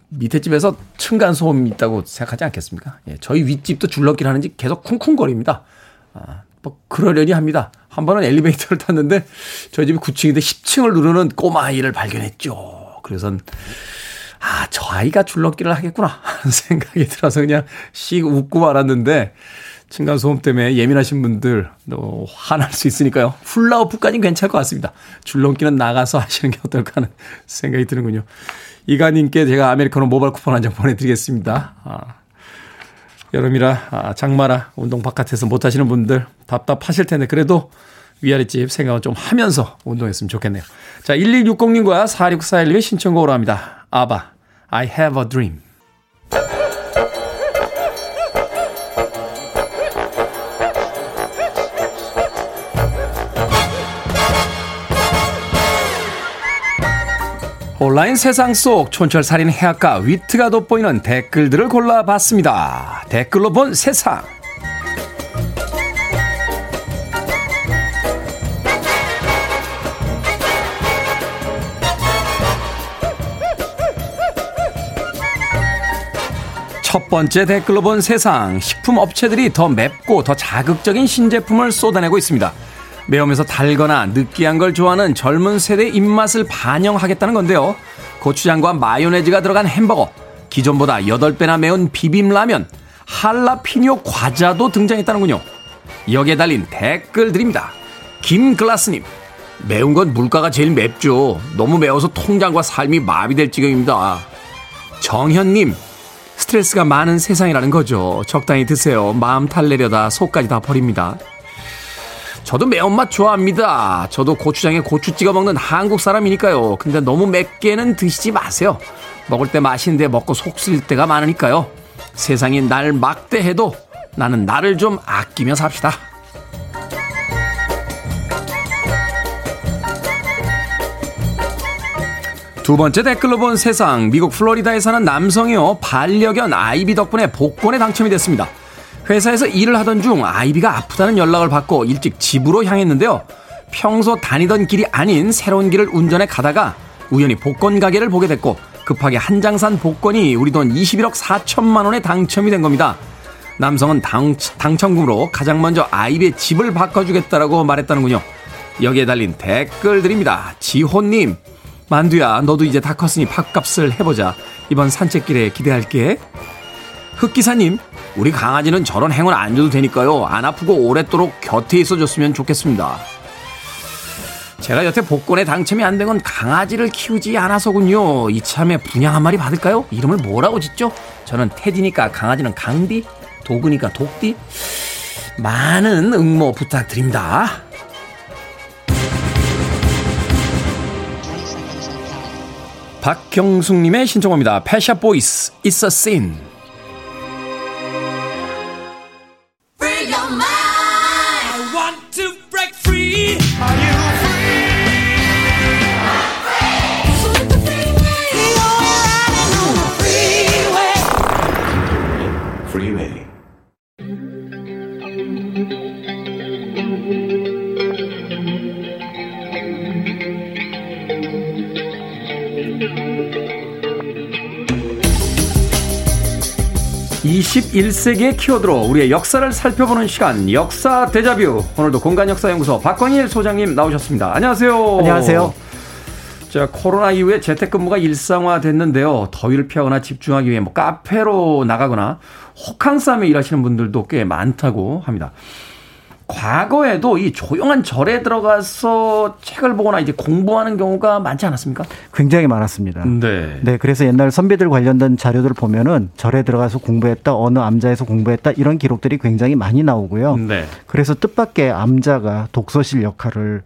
밑에 집에서 층간 소음이 있다고 생각하지 않겠습니까? 예, 저희 윗집도 줄넘기를 하는지 계속 쿵쿵거립니다. 아, 뭐 그러려니 합니다. 한 번은 엘리베이터를 탔는데 저희 집이 9층인데 10층을 누르는 꼬마 아이를 발견했죠. 그래서 아, 저 아이가 줄넘기를 하겠구나 하는 [laughs] 생각이 들어서 그냥 씩 웃고 말았는데 층간소음 때문에 예민하신 분들 또 화날 수 있으니까요. 훌라후프까지는 괜찮을 것 같습니다. 줄넘기는 나가서 하시는 게 어떨까 하는 [laughs] 생각이 드는군요. 이가님께 제가 아메리카노 모바일 쿠폰 한 장 보내드리겠습니다. 아, 여름이라 아, 장마라 운동 바깥에서 못 하시는 분들 답답하실 텐데 그래도 위아래집 생각을 좀 하면서 운동했으면 좋겠네요. 자, 1160님과 4641님의 신청곡으로 합니다. 아바, I have a dream. 온라인 세상 속 촌철살인 해악과 위트가 돋보이는 댓글들을 골라봤습니다. 댓글로 본 세상. 첫 번째 댓글로 본 세상. 식품 업체들이 더 맵고 더 자극적인 신제품을 쏟아내고 있습니다. 매우면서 달거나 느끼한 걸 좋아하는 젊은 세대의 입맛을 반영하겠다는 건데요. 고추장과 마요네즈가 들어간 햄버거, 기존보다 8배나 매운 비빔라면, 할라피뇨 과자도 등장했다는군요. 여기에 달린 댓글들입니다. 김글라스님, 매운 건 물가가 제일 맵죠. 너무 매워서 통장과 삶이 마비될 지경입니다. 정현님, 스트레스가 많은 세상이라는 거죠. 적당히 드세요. 마음 탈내려다 속까지 다 버립니다. 저도 매운맛 좋아합니다. 저도 고추장에 고추 찍어 먹는 한국 사람이니까요. 근데 너무 맵게는 드시지 마세요. 먹을 때 맛있는데 먹고 속 쓰릴 때가 많으니까요. 세상이 날 막대해도 나는 나를 좀 아끼며 삽시다. 두 번째 댓글로 본 세상 미국 플로리다에 사는 남성이요 반려견 아이비 덕분에 복권에 당첨이 됐습니다. 회사에서 일을 하던 중 아이비가 아프다는 연락을 받고 일찍 집으로 향했는데요. 평소 다니던 길이 아닌 새로운 길을 운전해 가다가 우연히 복권 가게를 보게 됐고 급하게 한 장 산 복권이 우리 돈 21억 4천만 원에 당첨이 된 겁니다. 남성은 당, 당첨금으로 가장 먼저 아이비의 집을 바꿔주겠다라고 말했다는군요. 여기에 달린 댓글들입니다. 지호님, 만두야, 너도 이제 다 컸으니 밥값을 해보자. 이번 산책길에 기대할게. 흑기사님, 우리 강아지는 저런 행운 안 줘도 되니까요. 안 아프고 오랫도록 곁에 있어줬으면 좋겠습니다. 제가 여태 복권에 당첨이 안 된 건 강아지를 키우지 않아서군요. 이참에 분양 한 마리 받을까요? 이름을 뭐라고 짓죠? 저는 테디니까 강아지는 강디, 도그니까 독디. 많은 응모 부탁드립니다. 박경숙님의 신청합니다. 패샤 보이스, It's a Sin. 21세기의 키워드로 우리의 역사를 살펴보는 시간 역사 대자뷰 오늘도 공간역사연구소 박광일 소장님 나오셨습니다. 안녕하세요. 안녕하세요. 자 코로나 이후에 재택근무가 일상화됐는데요. 더위를 피하거나 집중하기 위해 뭐 카페로 나가거나 혹한싸움에 일하시는 분들도 꽤 많다고 합니다. 과거에도 이 조용한 절에 들어가서 책을 보거나 이제 공부하는 경우가 많지 않았습니까? 굉장히 많았습니다. 네. 네, 그래서 옛날 선비들 관련된 자료들을 보면은 절에 들어가서 공부했다, 어느 암자에서 공부했다 이런 기록들이 굉장히 많이 나오고요. 네. 그래서 뜻밖의 암자가 독서실 역할을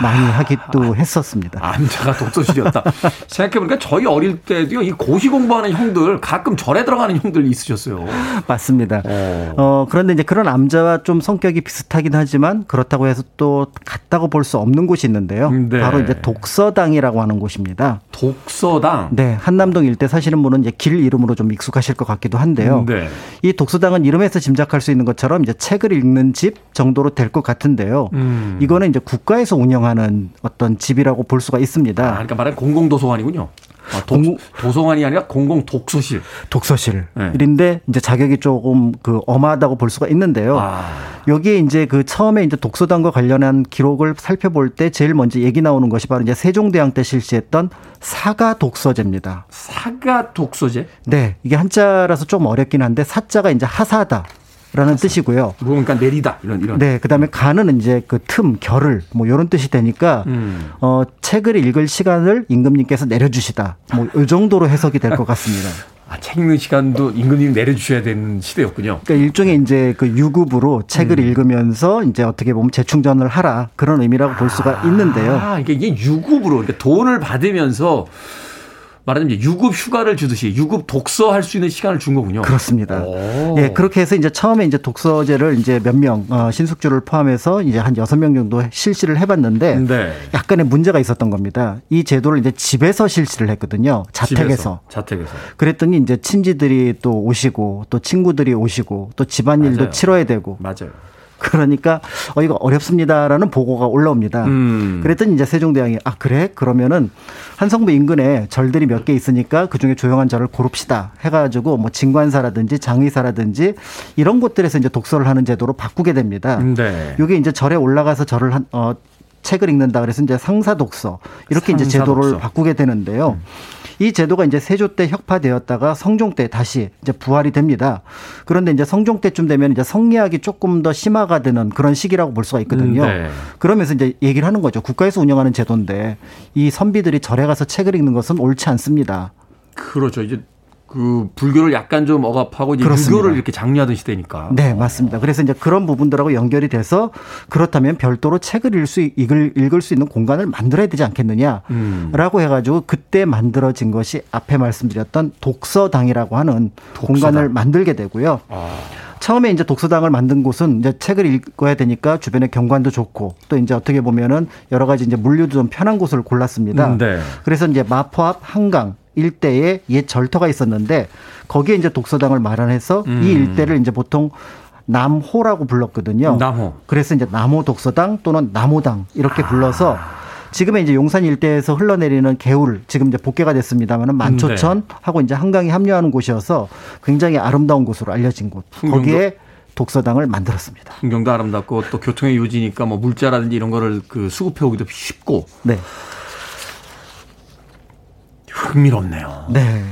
많이 하기도 했었습니다. 암자가 독서실이었다. [laughs] 생각해보니까 저희 어릴 때도요, 이 고시 공부하는 형들, 가끔 절에 들어가는 형들 있으셨어요. 맞습니다. 어. 어, 그런데 이제 그런 암자와 좀 성격이 비슷하긴 하지만 그렇다고 해서 또 같다고 볼 수 없는 곳이 있는데요. 네. 바로 이제 독서당이라고 하는 곳입니다. 독서당. 네, 한남동 일대 사시는 분은 이제 길 이름으로 좀 익숙하실 것 같기도 한데요. 네. 이 독서당은 이름에서 짐작할 수 있는 것처럼 이제 책을 읽는 집 정도로 될 것 같은데요. 음. 이거는 이제 국가에서 운영 하는 어떤 집이라고 볼 수가 있습니다. 아, 그러니까 말하는 공공 도서관이군요. 아, 독, 공공- 도서관이 아니라 공공 독서실. 독서실인데 이제 자격이 조금 그 엄하다고 볼 수가 있는데요. 아. 여기에 이제 그 처음에 이제 독서당과 관련한 기록을 살펴볼 때 제일 먼저 얘기 나오는 것이 바로 이제 세종대왕 때 실시했던 사가 독서제입니다. 사가 독서제? 네, 이게 한자라서 좀 어렵긴 한데 사자가 이제 하사다. 라는 뜻이고요. 무언가 내리다 이런 이런. 네, 그다음에 간은 이제 그 틈, 결을 뭐 이런 뜻이 되니까 음. 어 책을 읽을 시간을 임금님께서 내려주시다. 뭐 이 정도로 해석이 될 것 같습니다. [laughs] 아, 책 읽는 시간도 임금님이 내려주셔야 되는 시대였군요. 그러니까 일종의 이제 그 유급으로 책을 음. 읽으면서 이제 어떻게 보면 재충전을 하라 그런 의미라고 볼 수가 있는데요. 아, 이게, 이게 유급으로 그러니까 돈을 받으면서 말하자면 유급 휴가를 주듯이 유급 독서할 수 있는 시간을 준 거군요. 그렇습니다. 오. 예, 그렇게 해서 이제 처음에 이제 독서제를 이제 몇 명, 어, 신숙주를 포함해서 이제 한 여섯 명 정도 실시를 해봤는데 네. 약간의 문제가 있었던 겁니다. 이 제도를 이제 집에서 실시를 했거든요. 자택에서. 집에서, 자택에서. 그랬더니 이제 친지들이 또 오시고 또 친구들이 오시고 또 집안일도 맞아요. 치러야 되고 맞아요. 그러니까 어 이거 어렵습니다라는 보고가 올라옵니다. 음. 그랬더니 이제 세종대왕이 아 그래 그러면은 한성부 인근에 절들이 몇 개 있으니까 그 중에 조용한 절을 고릅시다 해가지고 뭐 진관사라든지 장의사라든지 이런 곳들에서 이제 독서를 하는 제도로 바꾸게 됩니다. 네. 이게 이제 절에 올라가서 절을 한 어. 책을 읽는다 그래서 이제 상사 독서 이렇게 이제 상사 제도를 독서. 바꾸게 되는데요. 이 제도가 이제 세조 때 혁파되었다가 성종 때 다시 이제 부활이 됩니다. 그런데 이제 성종 때쯤 되면 이제 성리학이 조금 더 심화가 되는 그런 시기라고 볼 수가 있거든요. 음, 네. 그러면서 이제 얘기를 하는 거죠. 국가에서 운영하는 제도인데 이 선비들이 절에 가서 책을 읽는 것은 옳지 않습니다. 그렇죠. 이제 그 불교를 약간 좀 억압하고 이제 그렇습니다. 유교를 이렇게 장려하던 시대니까. 네, 맞습니다. 그래서 이제 그런 부분들하고 연결이 돼서 그렇다면 별도로 책을 읽을 수, 읽을, 읽을 수 있는 공간을 만들어야 되지 않겠느냐라고 음. 해가지고 그때 만들어진 것이 앞에 말씀드렸던 독서당이라고 하는 독서당. 공간을 만들게 되고요. 아. 처음에 이제 독서당을 만든 곳은 이제 책을 읽어야 되니까 주변에 경관도 좋고 또 이제 어떻게 보면은 여러 가지 이제 물류도 좀 편한 곳을 골랐습니다. 음, 네. 그래서 이제 마포 앞 한강 일대에 옛 절터가 있었는데 거기에 이제 독서당을 마련해서 음. 이 일대를 이제 보통 남호라고 불렀거든요. 남호. 그래서 이제 남호 독서당 또는 남호당 아. 이렇게 불러서 지금의 이제 용산 일대에서 흘러내리는 개울 지금 이제 복개가 됐습니다만은 만초천 네. 하고 이제 한강이 합류하는 곳이어서 굉장히 아름다운 곳으로 알려진 곳. 풍경도- 거기에 독서당을 만들었습니다. 풍경도 아름답고 또 교통의 요지니까 뭐 물자라든지 이런 거를 그 수급해 오기도 쉽고 네. 흥미롭네요. 네.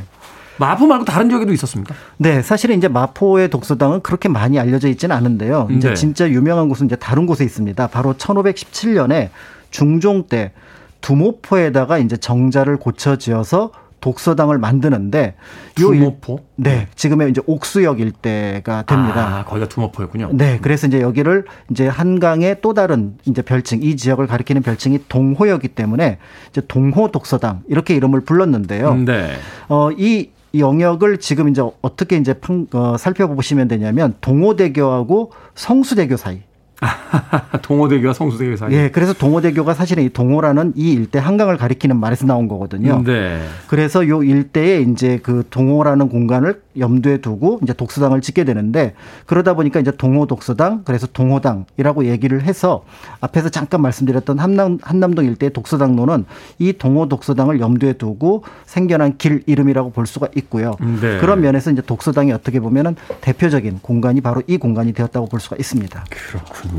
마포 말고 다른 지역에도 있었습니다. 네, 사실은 이제 마포의 독서당은 그렇게 많이 알려져 있지는 않은데요. 이제 네. 진짜 유명한 곳은 이제 다른 곳에 있습니다. 바로 1517년에 중종 때 두모포에다가 이제 정자를 고쳐 지어서 독서당을 만드는데 요 일- 두모포? 네, 지금의 이제 옥수역 일대가 됩니다. 아, 거기가 두모포였군요. 네, 그래서 이제 여기를 이제 한강의 또 다른 이제 별칭, 이 지역을 가리키는 별칭이 동호였기 때문에 이제 동호 독서당 이렇게 이름을 불렀는데요. 네. 어, 이 영역을 지금 이제 어떻게 이제 판- 어, 살펴보시면 되냐면 동호대교하고 성수대교 사이. [laughs] 동호대교와 성수대교 사이. 예, 그래서 동호대교가 사실은 이 동호라는 이 일대 한강을 가리키는 말에서 나온 거거든요. 네. 그래서 요 일대에 이제 그 동호라는 공간을 염두에 두고 이제 독서당을 짓게 되는데 그러다 보니까 이제 동호 독서당 그래서 동호당이라고 얘기를 해서 앞에서 잠깐 말씀드렸던 한남 한남동 일대의 독서당로는 이 동호 독서당을 염두에 두고 생겨난 길 이름이라고 볼 수가 있고요. 네. 그런 면에서 이제 독서당이 어떻게 보면은 대표적인 공간이 바로 이 공간이 되었다고 볼 수가 있습니다. 그렇군요.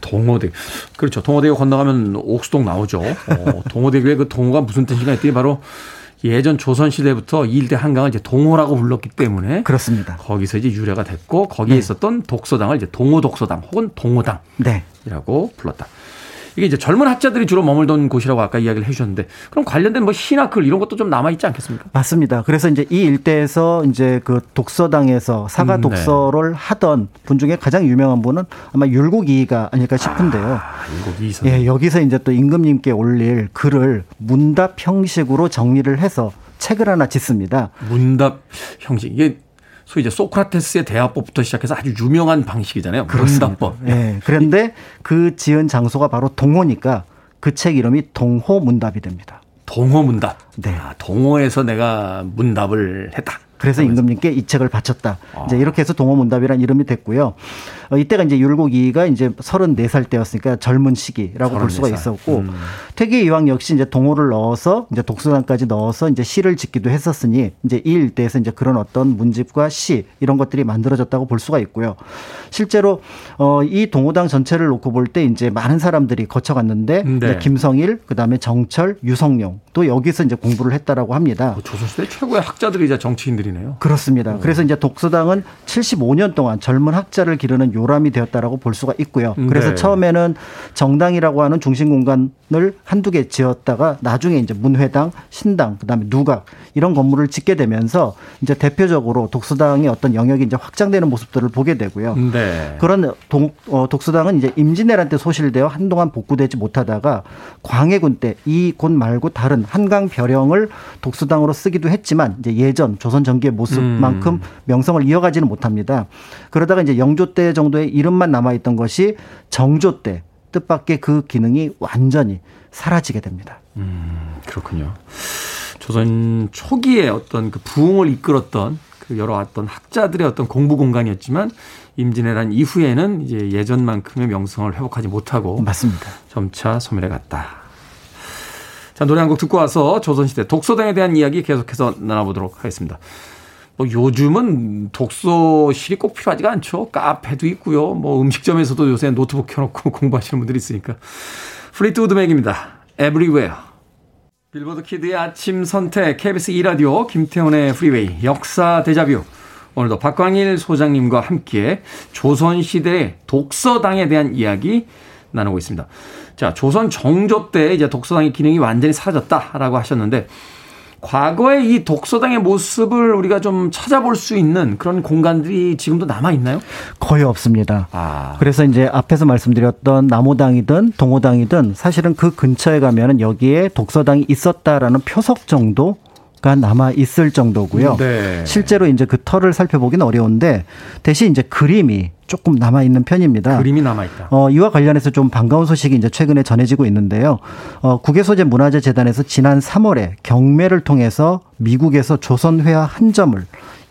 동호대. 그렇죠. 동호대교 건너가면 옥수동 나오죠. 어, 동호대교의 그 동호가 무슨 뜻인가 했더니 바로 예전 조선 시대부터 이 일대 한강을 이제 동호라고 불렀기 때문에 그렇습니다. 거기서 이제 유래가 됐고 거기에 있었던 독서당을 이제 동호 독서당 혹은 동호당 네. 이라고 불렀다. 이게 이제 젊은 학자들이 주로 머물던 곳이라고 아까 이야기를 해주셨는데 그럼 관련된 뭐 시나 글 이런 것도 좀 남아 있지 않겠습니까? 맞습니다. 그래서 이제 이 일대에서 이제 그 독서당에서 사가 음, 네. 독서를 하던 분 중에 가장 유명한 분은 아마 율곡이가 아닐까 싶은데요. 아, 이거 이 선생. 예, 여기서 이제 또 임금님께 올릴 글을 문답 형식으로 정리를 해서 책을 하나 짓습니다. 문답 형식 이게 소위 이제 소크라테스의 대화법부터 시작해서 아주 유명한 방식이잖아요. 문답법. 예. 그런데 그 지은 장소가 바로 동호니까 그 책 이름이 동호 문답이 됩니다. 동호 문답. 네. 아, 동호에서 내가 문답을 했다. 그래서 임금님께 이 책을 바쳤다. 이제 이렇게 해서 동호 문답이라는 이름이 됐고요. 어, 이때가 이제 율곡이가 이제 34살 때였으니까 젊은 시기라고 볼 수가 34살. 있었고 음. 퇴계 이황 역시 이제 동호를 넣어서 이제 독서단까지 넣어서 이제 시를 짓기도 했었으니 이제 이 일대에서 이제 그런 어떤 문집과 시 이런 것들이 만들어졌다고 볼 수가 있고요. 실제로 어, 이 동호당 전체를 놓고 볼 때 이제 많은 사람들이 거쳐갔는데 네. 이제 김성일 그다음에 정철, 유성룡 또 여기서 이제 공부를 했다라고 합니다. 뭐 조선시대 최고의 학자들이자 정치인들이 분들이네요. 그렇습니다. 그래서 이제 독서당은 75년 동안 젊은 학자를 기르는 요람이 되었다라고 볼 수가 있고요. 그래서 네. 처음에는 정당이라고 하는 중심 공간을 한두 개 지었다가 나중에 이제 문회당, 신당, 그다음에 누각 이런 건물을 짓게 되면서 이제 대표적으로 독서당의 어떤 영역이 이제 확장되는 모습들을 보게 되고요. 네. 그런 독, 어, 독서당은 이제 임진왜란 때 소실되어 한동안 복구되지 못하다가 광해군 때 이 곳 말고 다른 한강 벼령을 독서당으로 쓰기도 했지만 이제 예전 조선 전기의 모습만큼 명성을 이어가지는 못합니다. 그러다가 이제 영조 때 정도 의 이름만 남아 있던 것이 정조 때 뜻밖의 그 기능이 완전히 사라지게 됩니다. 그렇군요. 조선 초기에 어떤 그 부흥을 이끌었던 그 여러 어떤 학자들의 어떤 공부 공간이었지만 임진왜란 이후에는 이제 예전만큼의 명성을 회복하지 못하고 맞습니다. 점차 소멸해 갔다. 자, 노래 한 곡 듣고 와서 조선시대 독서당에 대한 이야기 계속해서 나눠보도록 하겠습니다. 뭐 요즘은 독서실이 꼭 필요하지가 않죠. 카페도 있고요. 뭐 음식점에서도 요새 노트북 켜놓고 [laughs] 공부하시는 분들이 있으니까. 플리트우드 맥입니다. Everywhere. 빌보드 kid의 아침 선택 KBS 2라디오 김태훈의 프리웨이 역사 데자뷰 오늘도 박광일 소장님과 함께 조선시대의 독서당에 대한 이야기 나누고 있습니다. 자, 조선 정조 때 이제 독서당의 기능이 완전히 사라졌다라고 하셨는데 과거의 이 독서당의 모습을 우리가 좀 찾아볼 수 있는 그런 공간들이 지금도 남아 있나요? 거의 없습니다. 아. 그래서 이제 앞에서 말씀드렸던 남호당이든 동호당이든 사실은 그 근처에 가면은 여기에 독서당이 있었다라는 표석 정도 가 남아 있을 정도고요. 네. 실제로 이제 그 털을 살펴보기는 어려운데 대신 이제 그림이 조금 남아 있는 편입니다. 그림이 남아 있다. 어, 이와 관련해서 좀 반가운 소식이 이제 최근에 전해지고 있는데요. 어, 국외소재 문화재 재단에서 지난 3월에 경매를 통해서 미국에서 조선 회화 한 점을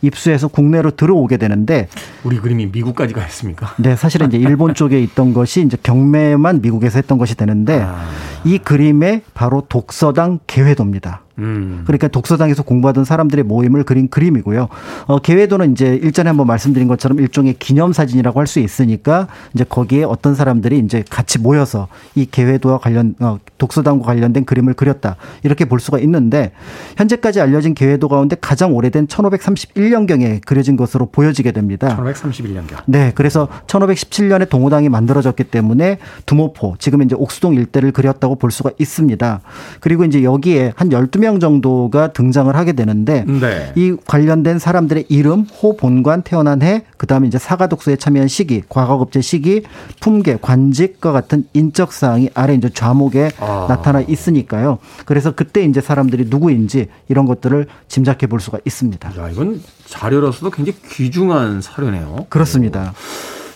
입수해서 국내로 들어오게 되는데 우리 그림이 미국까지 가 있습니까? 네, 사실은 이제 일본 [laughs] 쪽에 있던 것이 이제 경매만 미국에서 했던 것이 되는데 아. 이 그림에 바로 독서당 개회도입니다. 음. 그러니까 독서당에서 공부하던 사람들의 모임을 그린 그림이고요. 어, 개회도는 이제 일전에 한번 말씀드린 것처럼 일종의 기념 사진이라고 할 수 있으니까 이제 거기에 어떤 사람들이 이제 같이 모여서 이 개회도와 관련, 어, 독서당과 관련된 그림을 그렸다. 이렇게 볼 수가 있는데 현재까지 알려진 개회도 가운데 가장 오래된 1531년 경에 그려진 것으로 보여지게 됩니다. 1531년경. 네, 그래서 1517년에 동호당이 만들어졌기 때문에 두모포, 지금 이제 옥수동 일대를 그렸다고 볼 수가 있습니다. 그리고 이제 여기에 한 12명 정도가 등장을 하게 되는데 네. 이 관련된 사람들의 이름, 호 본관 태어난 해, 그다음에 이제 사가 독서에 참여한 시기, 과거급제 시기, 품계, 관직과 같은 인적 사항이 아래 이제 좌목에 아. 나타나 있으니까요. 그래서 그때 이제 사람들이 누구인지 이런 것들을 짐작해 볼 수가 있습니다. 야, 이건 자료로서도 굉장히 귀중한 사료네요. 그렇습니다.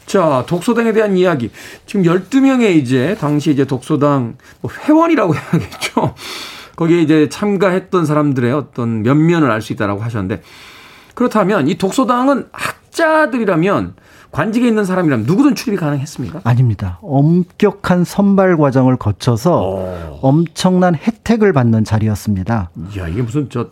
자, 독서당에 대한 이야기. 지금 12명의 이제 당시 이제 독서당 뭐 회원이라고 [laughs] 해야겠죠. 거기에 이제 참가했던 사람들의 어떤 면면을 알 수 있다라고 하셨는데 그렇다면 이 독서당은 학자들이라면 관직에 있는 사람이라면 누구든 출입이 가능했습니까? 아닙니다. 엄격한 선발 과정을 거쳐서 엄청난 혜택을 받는 자리였습니다. 이야, 이게 무슨 저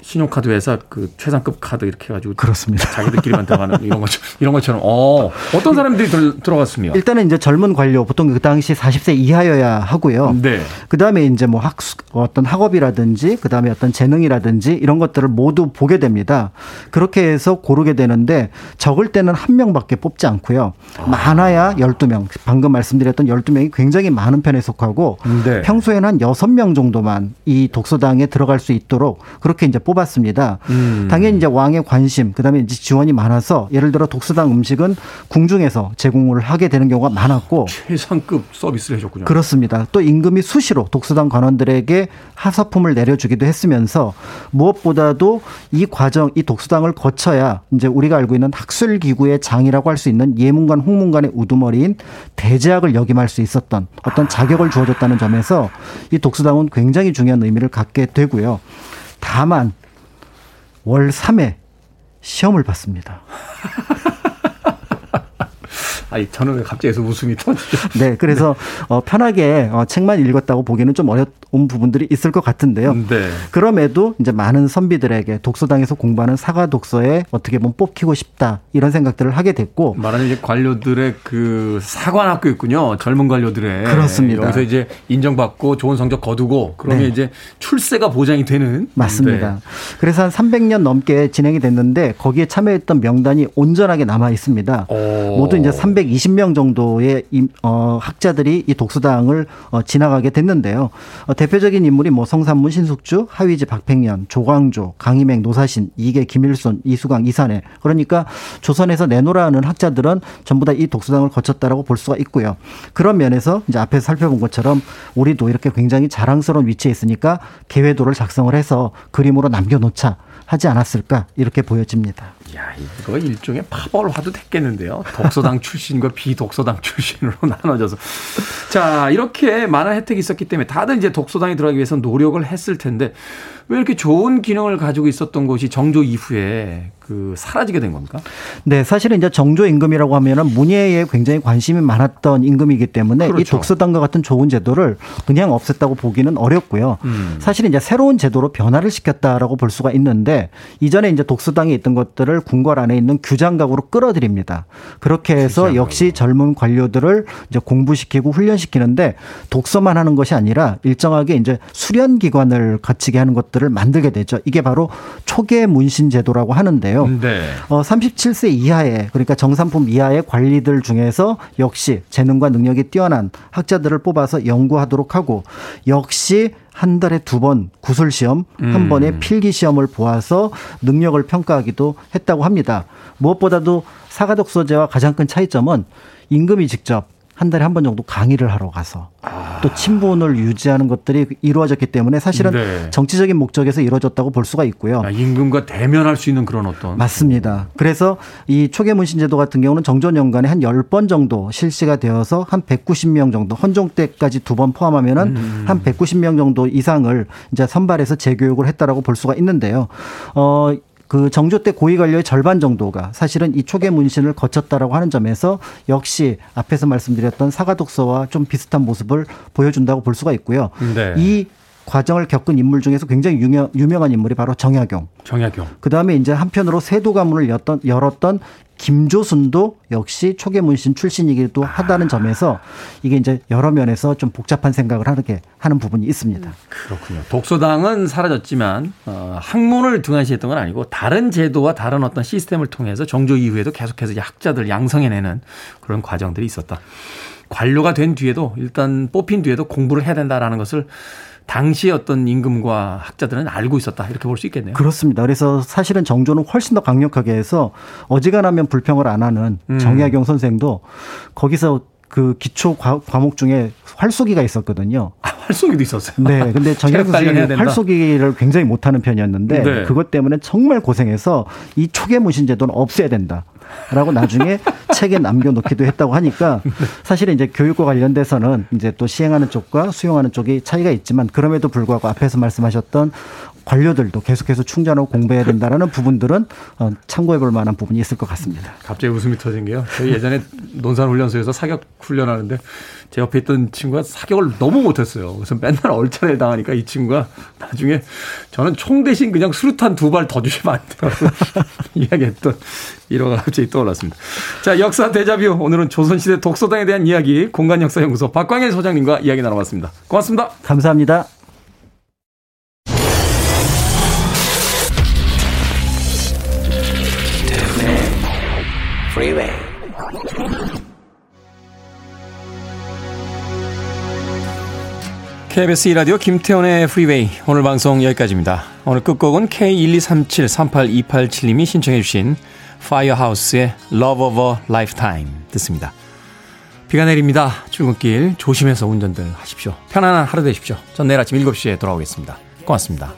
신용카드 회사 그 최상급 카드 이렇게 해가지고 그렇습니다. 자기들끼리만 들어가는 이런 것처럼 [laughs] 이런 것처럼 어 어떤 사람들이 들, 들어갔습니까? 일단은 이제 젊은 관료 보통 그 당시 40세 이하여야 하고요. 네. 그 다음에 이제 뭐 학수 어떤 학업이라든지 그 다음에 어떤 재능이라든지 이런 것들을 모두 보게 됩니다. 그렇게 해서 고르게 되는데 적을 때는 한 명밖에 뽑지 않고요. 많아야 12명. 방금 말씀드렸던 12명이 굉장히 많은 편에 속하고 네. 평소에는 한 6명 정도만 이 독서당에 들어갈 수 있도록 그렇게 이제 뽑았습니다. 음. 당연히 이제 왕의 관심, 그다음에 이제 지원이 많아서 예를 들어 독서당 음식은 궁중에서 제공을 하게 되는 경우가 많았고 최상급 서비스를 해줬군요. 그렇습니다. 또 임금이 수시로 독서당 관원들에게 하사품을 내려주기도 했으면서 무엇보다도 이 과정, 이 독서당을 거쳐야 이제 우리가 알고 있는 학술 기구의 장이라고 할 수 있는 예문관, 홍문관의 우두머리인 대제학을 역임할 수 있었던 어떤 자격을 주어졌다는 점에서 이 독서당은 굉장히 중요한 의미를 갖게 되고요. 다만 월 3회 시험을 봤습니다. [laughs] 아니, 저는 왜 갑자기 서 웃음이 터지죠? 네, 그래서 어, 편하게 어, 책만 읽었다고 보기에는 좀 어려운 부분들이 있을 것 같은데요. 네. 그럼에도 이제 많은 선비들에게 독서당에서 공부하는 사과 독서에 어떻게 보면 뽑히고 싶다 이런 생각들을 하게 됐고 말하는 이제 관료들의 그 사관학교 있군요. 젊은 관료들의. 그렇습니다. 여기서 이제 인정받고 좋은 성적 거두고 그러면 네. 이제 출세가 보장이 되는. 맞습니다. 네. 그래서 한 300년 넘게 진행이 됐는데 거기에 참여했던 명단이 온전하게 남아 있습니다. 오. 모두 이제 320명 정도의 임- 어, 학자들이 이 독서당을 어, 지나가게 됐는데요. 어, 대표적인 인물이 뭐 성산문 신숙주, 하위지 박팽년, 조광조, 강희맹, 노사신, 이계, 김일손, 이수강, 이산해. 그러니까 조선에서 내노라는 학자들은 전부 다 이 독서당을 거쳤다라고 볼 수가 있고요. 그런 면에서 이제 앞에서 살펴본 것처럼 우리도 이렇게 굉장히 자랑스러운 위치에 있으니까 계획도를 작성을 해서 그림으로 남겨놓자 하지 않았을까 이렇게 보여집니다. 야, 이거 일종의 파벌화도 됐겠는데요. 독서당 출신과 비독서당 출신으로 [laughs] 나눠져서. 자, 이렇게 많은 혜택이 있었기 때문에 다들 이제 독서당에 들어가기 위해서 노력을 했을 텐데 왜 이렇게 좋은 기능을 가지고 있었던 곳이 정조 이후에 그 사라지게 된 겁니까? 네, 사실은 이제 정조 임금이라고 하면은 문예에 굉장히 관심이 많았던 임금이기 때문에 이 그렇죠. 독서당과 같은 좋은 제도를 그냥 없앴다고 보기는 어렵고요. 음. 사실 이제 새로운 제도로 변화를 시켰다라고 볼 수가 있는데 이전에 이제 독서당에 있던 것들을 궁궐 안에 있는 규장각으로 끌어들입니다. 그렇게 해서. 역시 젊은 관료들을 이제 공부시키고 훈련시키는데 독서만 하는 것이 아니라 일정하게 이제 수련 기관을 거치게 하는 것들 을 만들게 되죠. 이게 바로 초계 문신 제도라고 하는데요. 네. 어, 37세 이하의 그러니까 정산품 이하의 관리들 중에서 역시 재능과 능력이 뛰어난 학자들을 뽑아서 연구하도록 하고 역시 한 달에 두 번 구술 시험, 한 번에 필기 시험을 보아서 능력을 평가하기도 했다고 합니다. 무엇보다도 사가독서제와 가장 큰 차이점은 임금이 직접 한 달에 한 번 정도 강의를 하러 가서 또 친분을 유지하는 것들이 이루어졌기 때문에 사실은 네. 정치적인 목적에서 이루어졌다고 볼 수가 있고요. 아, 임금과 대면할 수 있는 그런 어떤 맞습니다. 그래서 이 초계 문신 제도 같은 경우는 정조 연간에 한 10번 정도 실시가 되어서 한 190명 정도 헌종 때까지 두 번 포함하면은 한 190명 정도 이상을 이제 선발해서 재교육을 했다라고 볼 수가 있는데요. 어, 그 정조 때 고위 관료의 절반 정도가 사실은 이 초계 문신을 거쳤다라고 하는 점에서 역시 앞에서 말씀드렸던 사가 독서와 좀 비슷한 모습을 보여준다고 볼 수가 있고요. 네. 이 과정을 겪은 인물 중에서 굉장히 유명, 유명한 인물이 바로 정약용. 정약용. 그 다음에 이제 한편으로 세도 가문을 열었던, 열었던 김조순도 역시 초계문신 출신이기도 하다는 점에서 이게 이제 여러 면에서 좀 복잡한 생각을 하게 하는 부분이 있습니다. 그렇군요. 독서당은 사라졌지만 어, 학문을 등한시했던 건 아니고 다른 제도와 다른 어떤 시스템을 통해서 정조 이후에도 계속해서 학자들 양성해내는 그런 과정들이 있었다. 관료가 된 뒤에도 일단 뽑힌 뒤에도 공부를 해야 된다라는 것을 당시 어떤 임금과 학자들은 알고 있었다 이렇게 볼 수 있겠네요. 그렇습니다. 그래서 사실은 정조는 훨씬 더 강력하게 해서 어지간하면 불평을 안 하는 음. 정약용 선생도 거기서 그 기초 과, 과목 중에 활쏘기가 있었거든요. 아, 활쏘기도 있었어요. 네, 근데 정약 체력 단련해야 선생이. 활쏘기를 굉장히 못하는 편이었는데 네. 그것 때문에 정말 고생해서 이 초계문신 제도는 없애야 된다. 라고 나중에 [laughs] 책에 남겨놓기도 했다고 하니까 사실은 이제 교육과 관련돼서는 이제 또 시행하는 쪽과 수용하는 쪽이 차이가 있지만 그럼에도 불구하고 앞에서 말씀하셨던 관료들도 계속해서 충전하고 공부해야 된다라는 부분들은 어, 참고해 볼 만한 부분이 있을 것 같습니다. 갑자기 웃음이 터진 게요. 저희 예전에 논산훈련소에서 사격 훈련하는데 제 옆에 있던 친구가 사격을 너무 못했어요. 그래서 맨날 얼차례 당하니까 이 친구가 나중에 저는 총 대신 그냥 수류탄 두 발 더 주시면 안 돼요. [laughs] 이야기했던 일화가 갑자기 떠올랐습니다. 자, 역사 대자뷰. 오늘은 조선시대 독서당에 대한 이야기 공간역사연구소 박광일 소장님과 이야기 나눠봤습니다. 고맙습니다. 감사합니다. KBS 2라디오 김태훈의 프리웨이 오늘 방송 여기까지입니다. 오늘 끝곡은 K123738287님이 신청해 주신 파이어하우스의 Love of a Lifetime 듣습니다. 비가 내립니다. 출근길 조심해서 운전들 하십시오. 편안한 하루 되십시오. 전 내일 아침 7시에 돌아오겠습니다. 고맙습니다.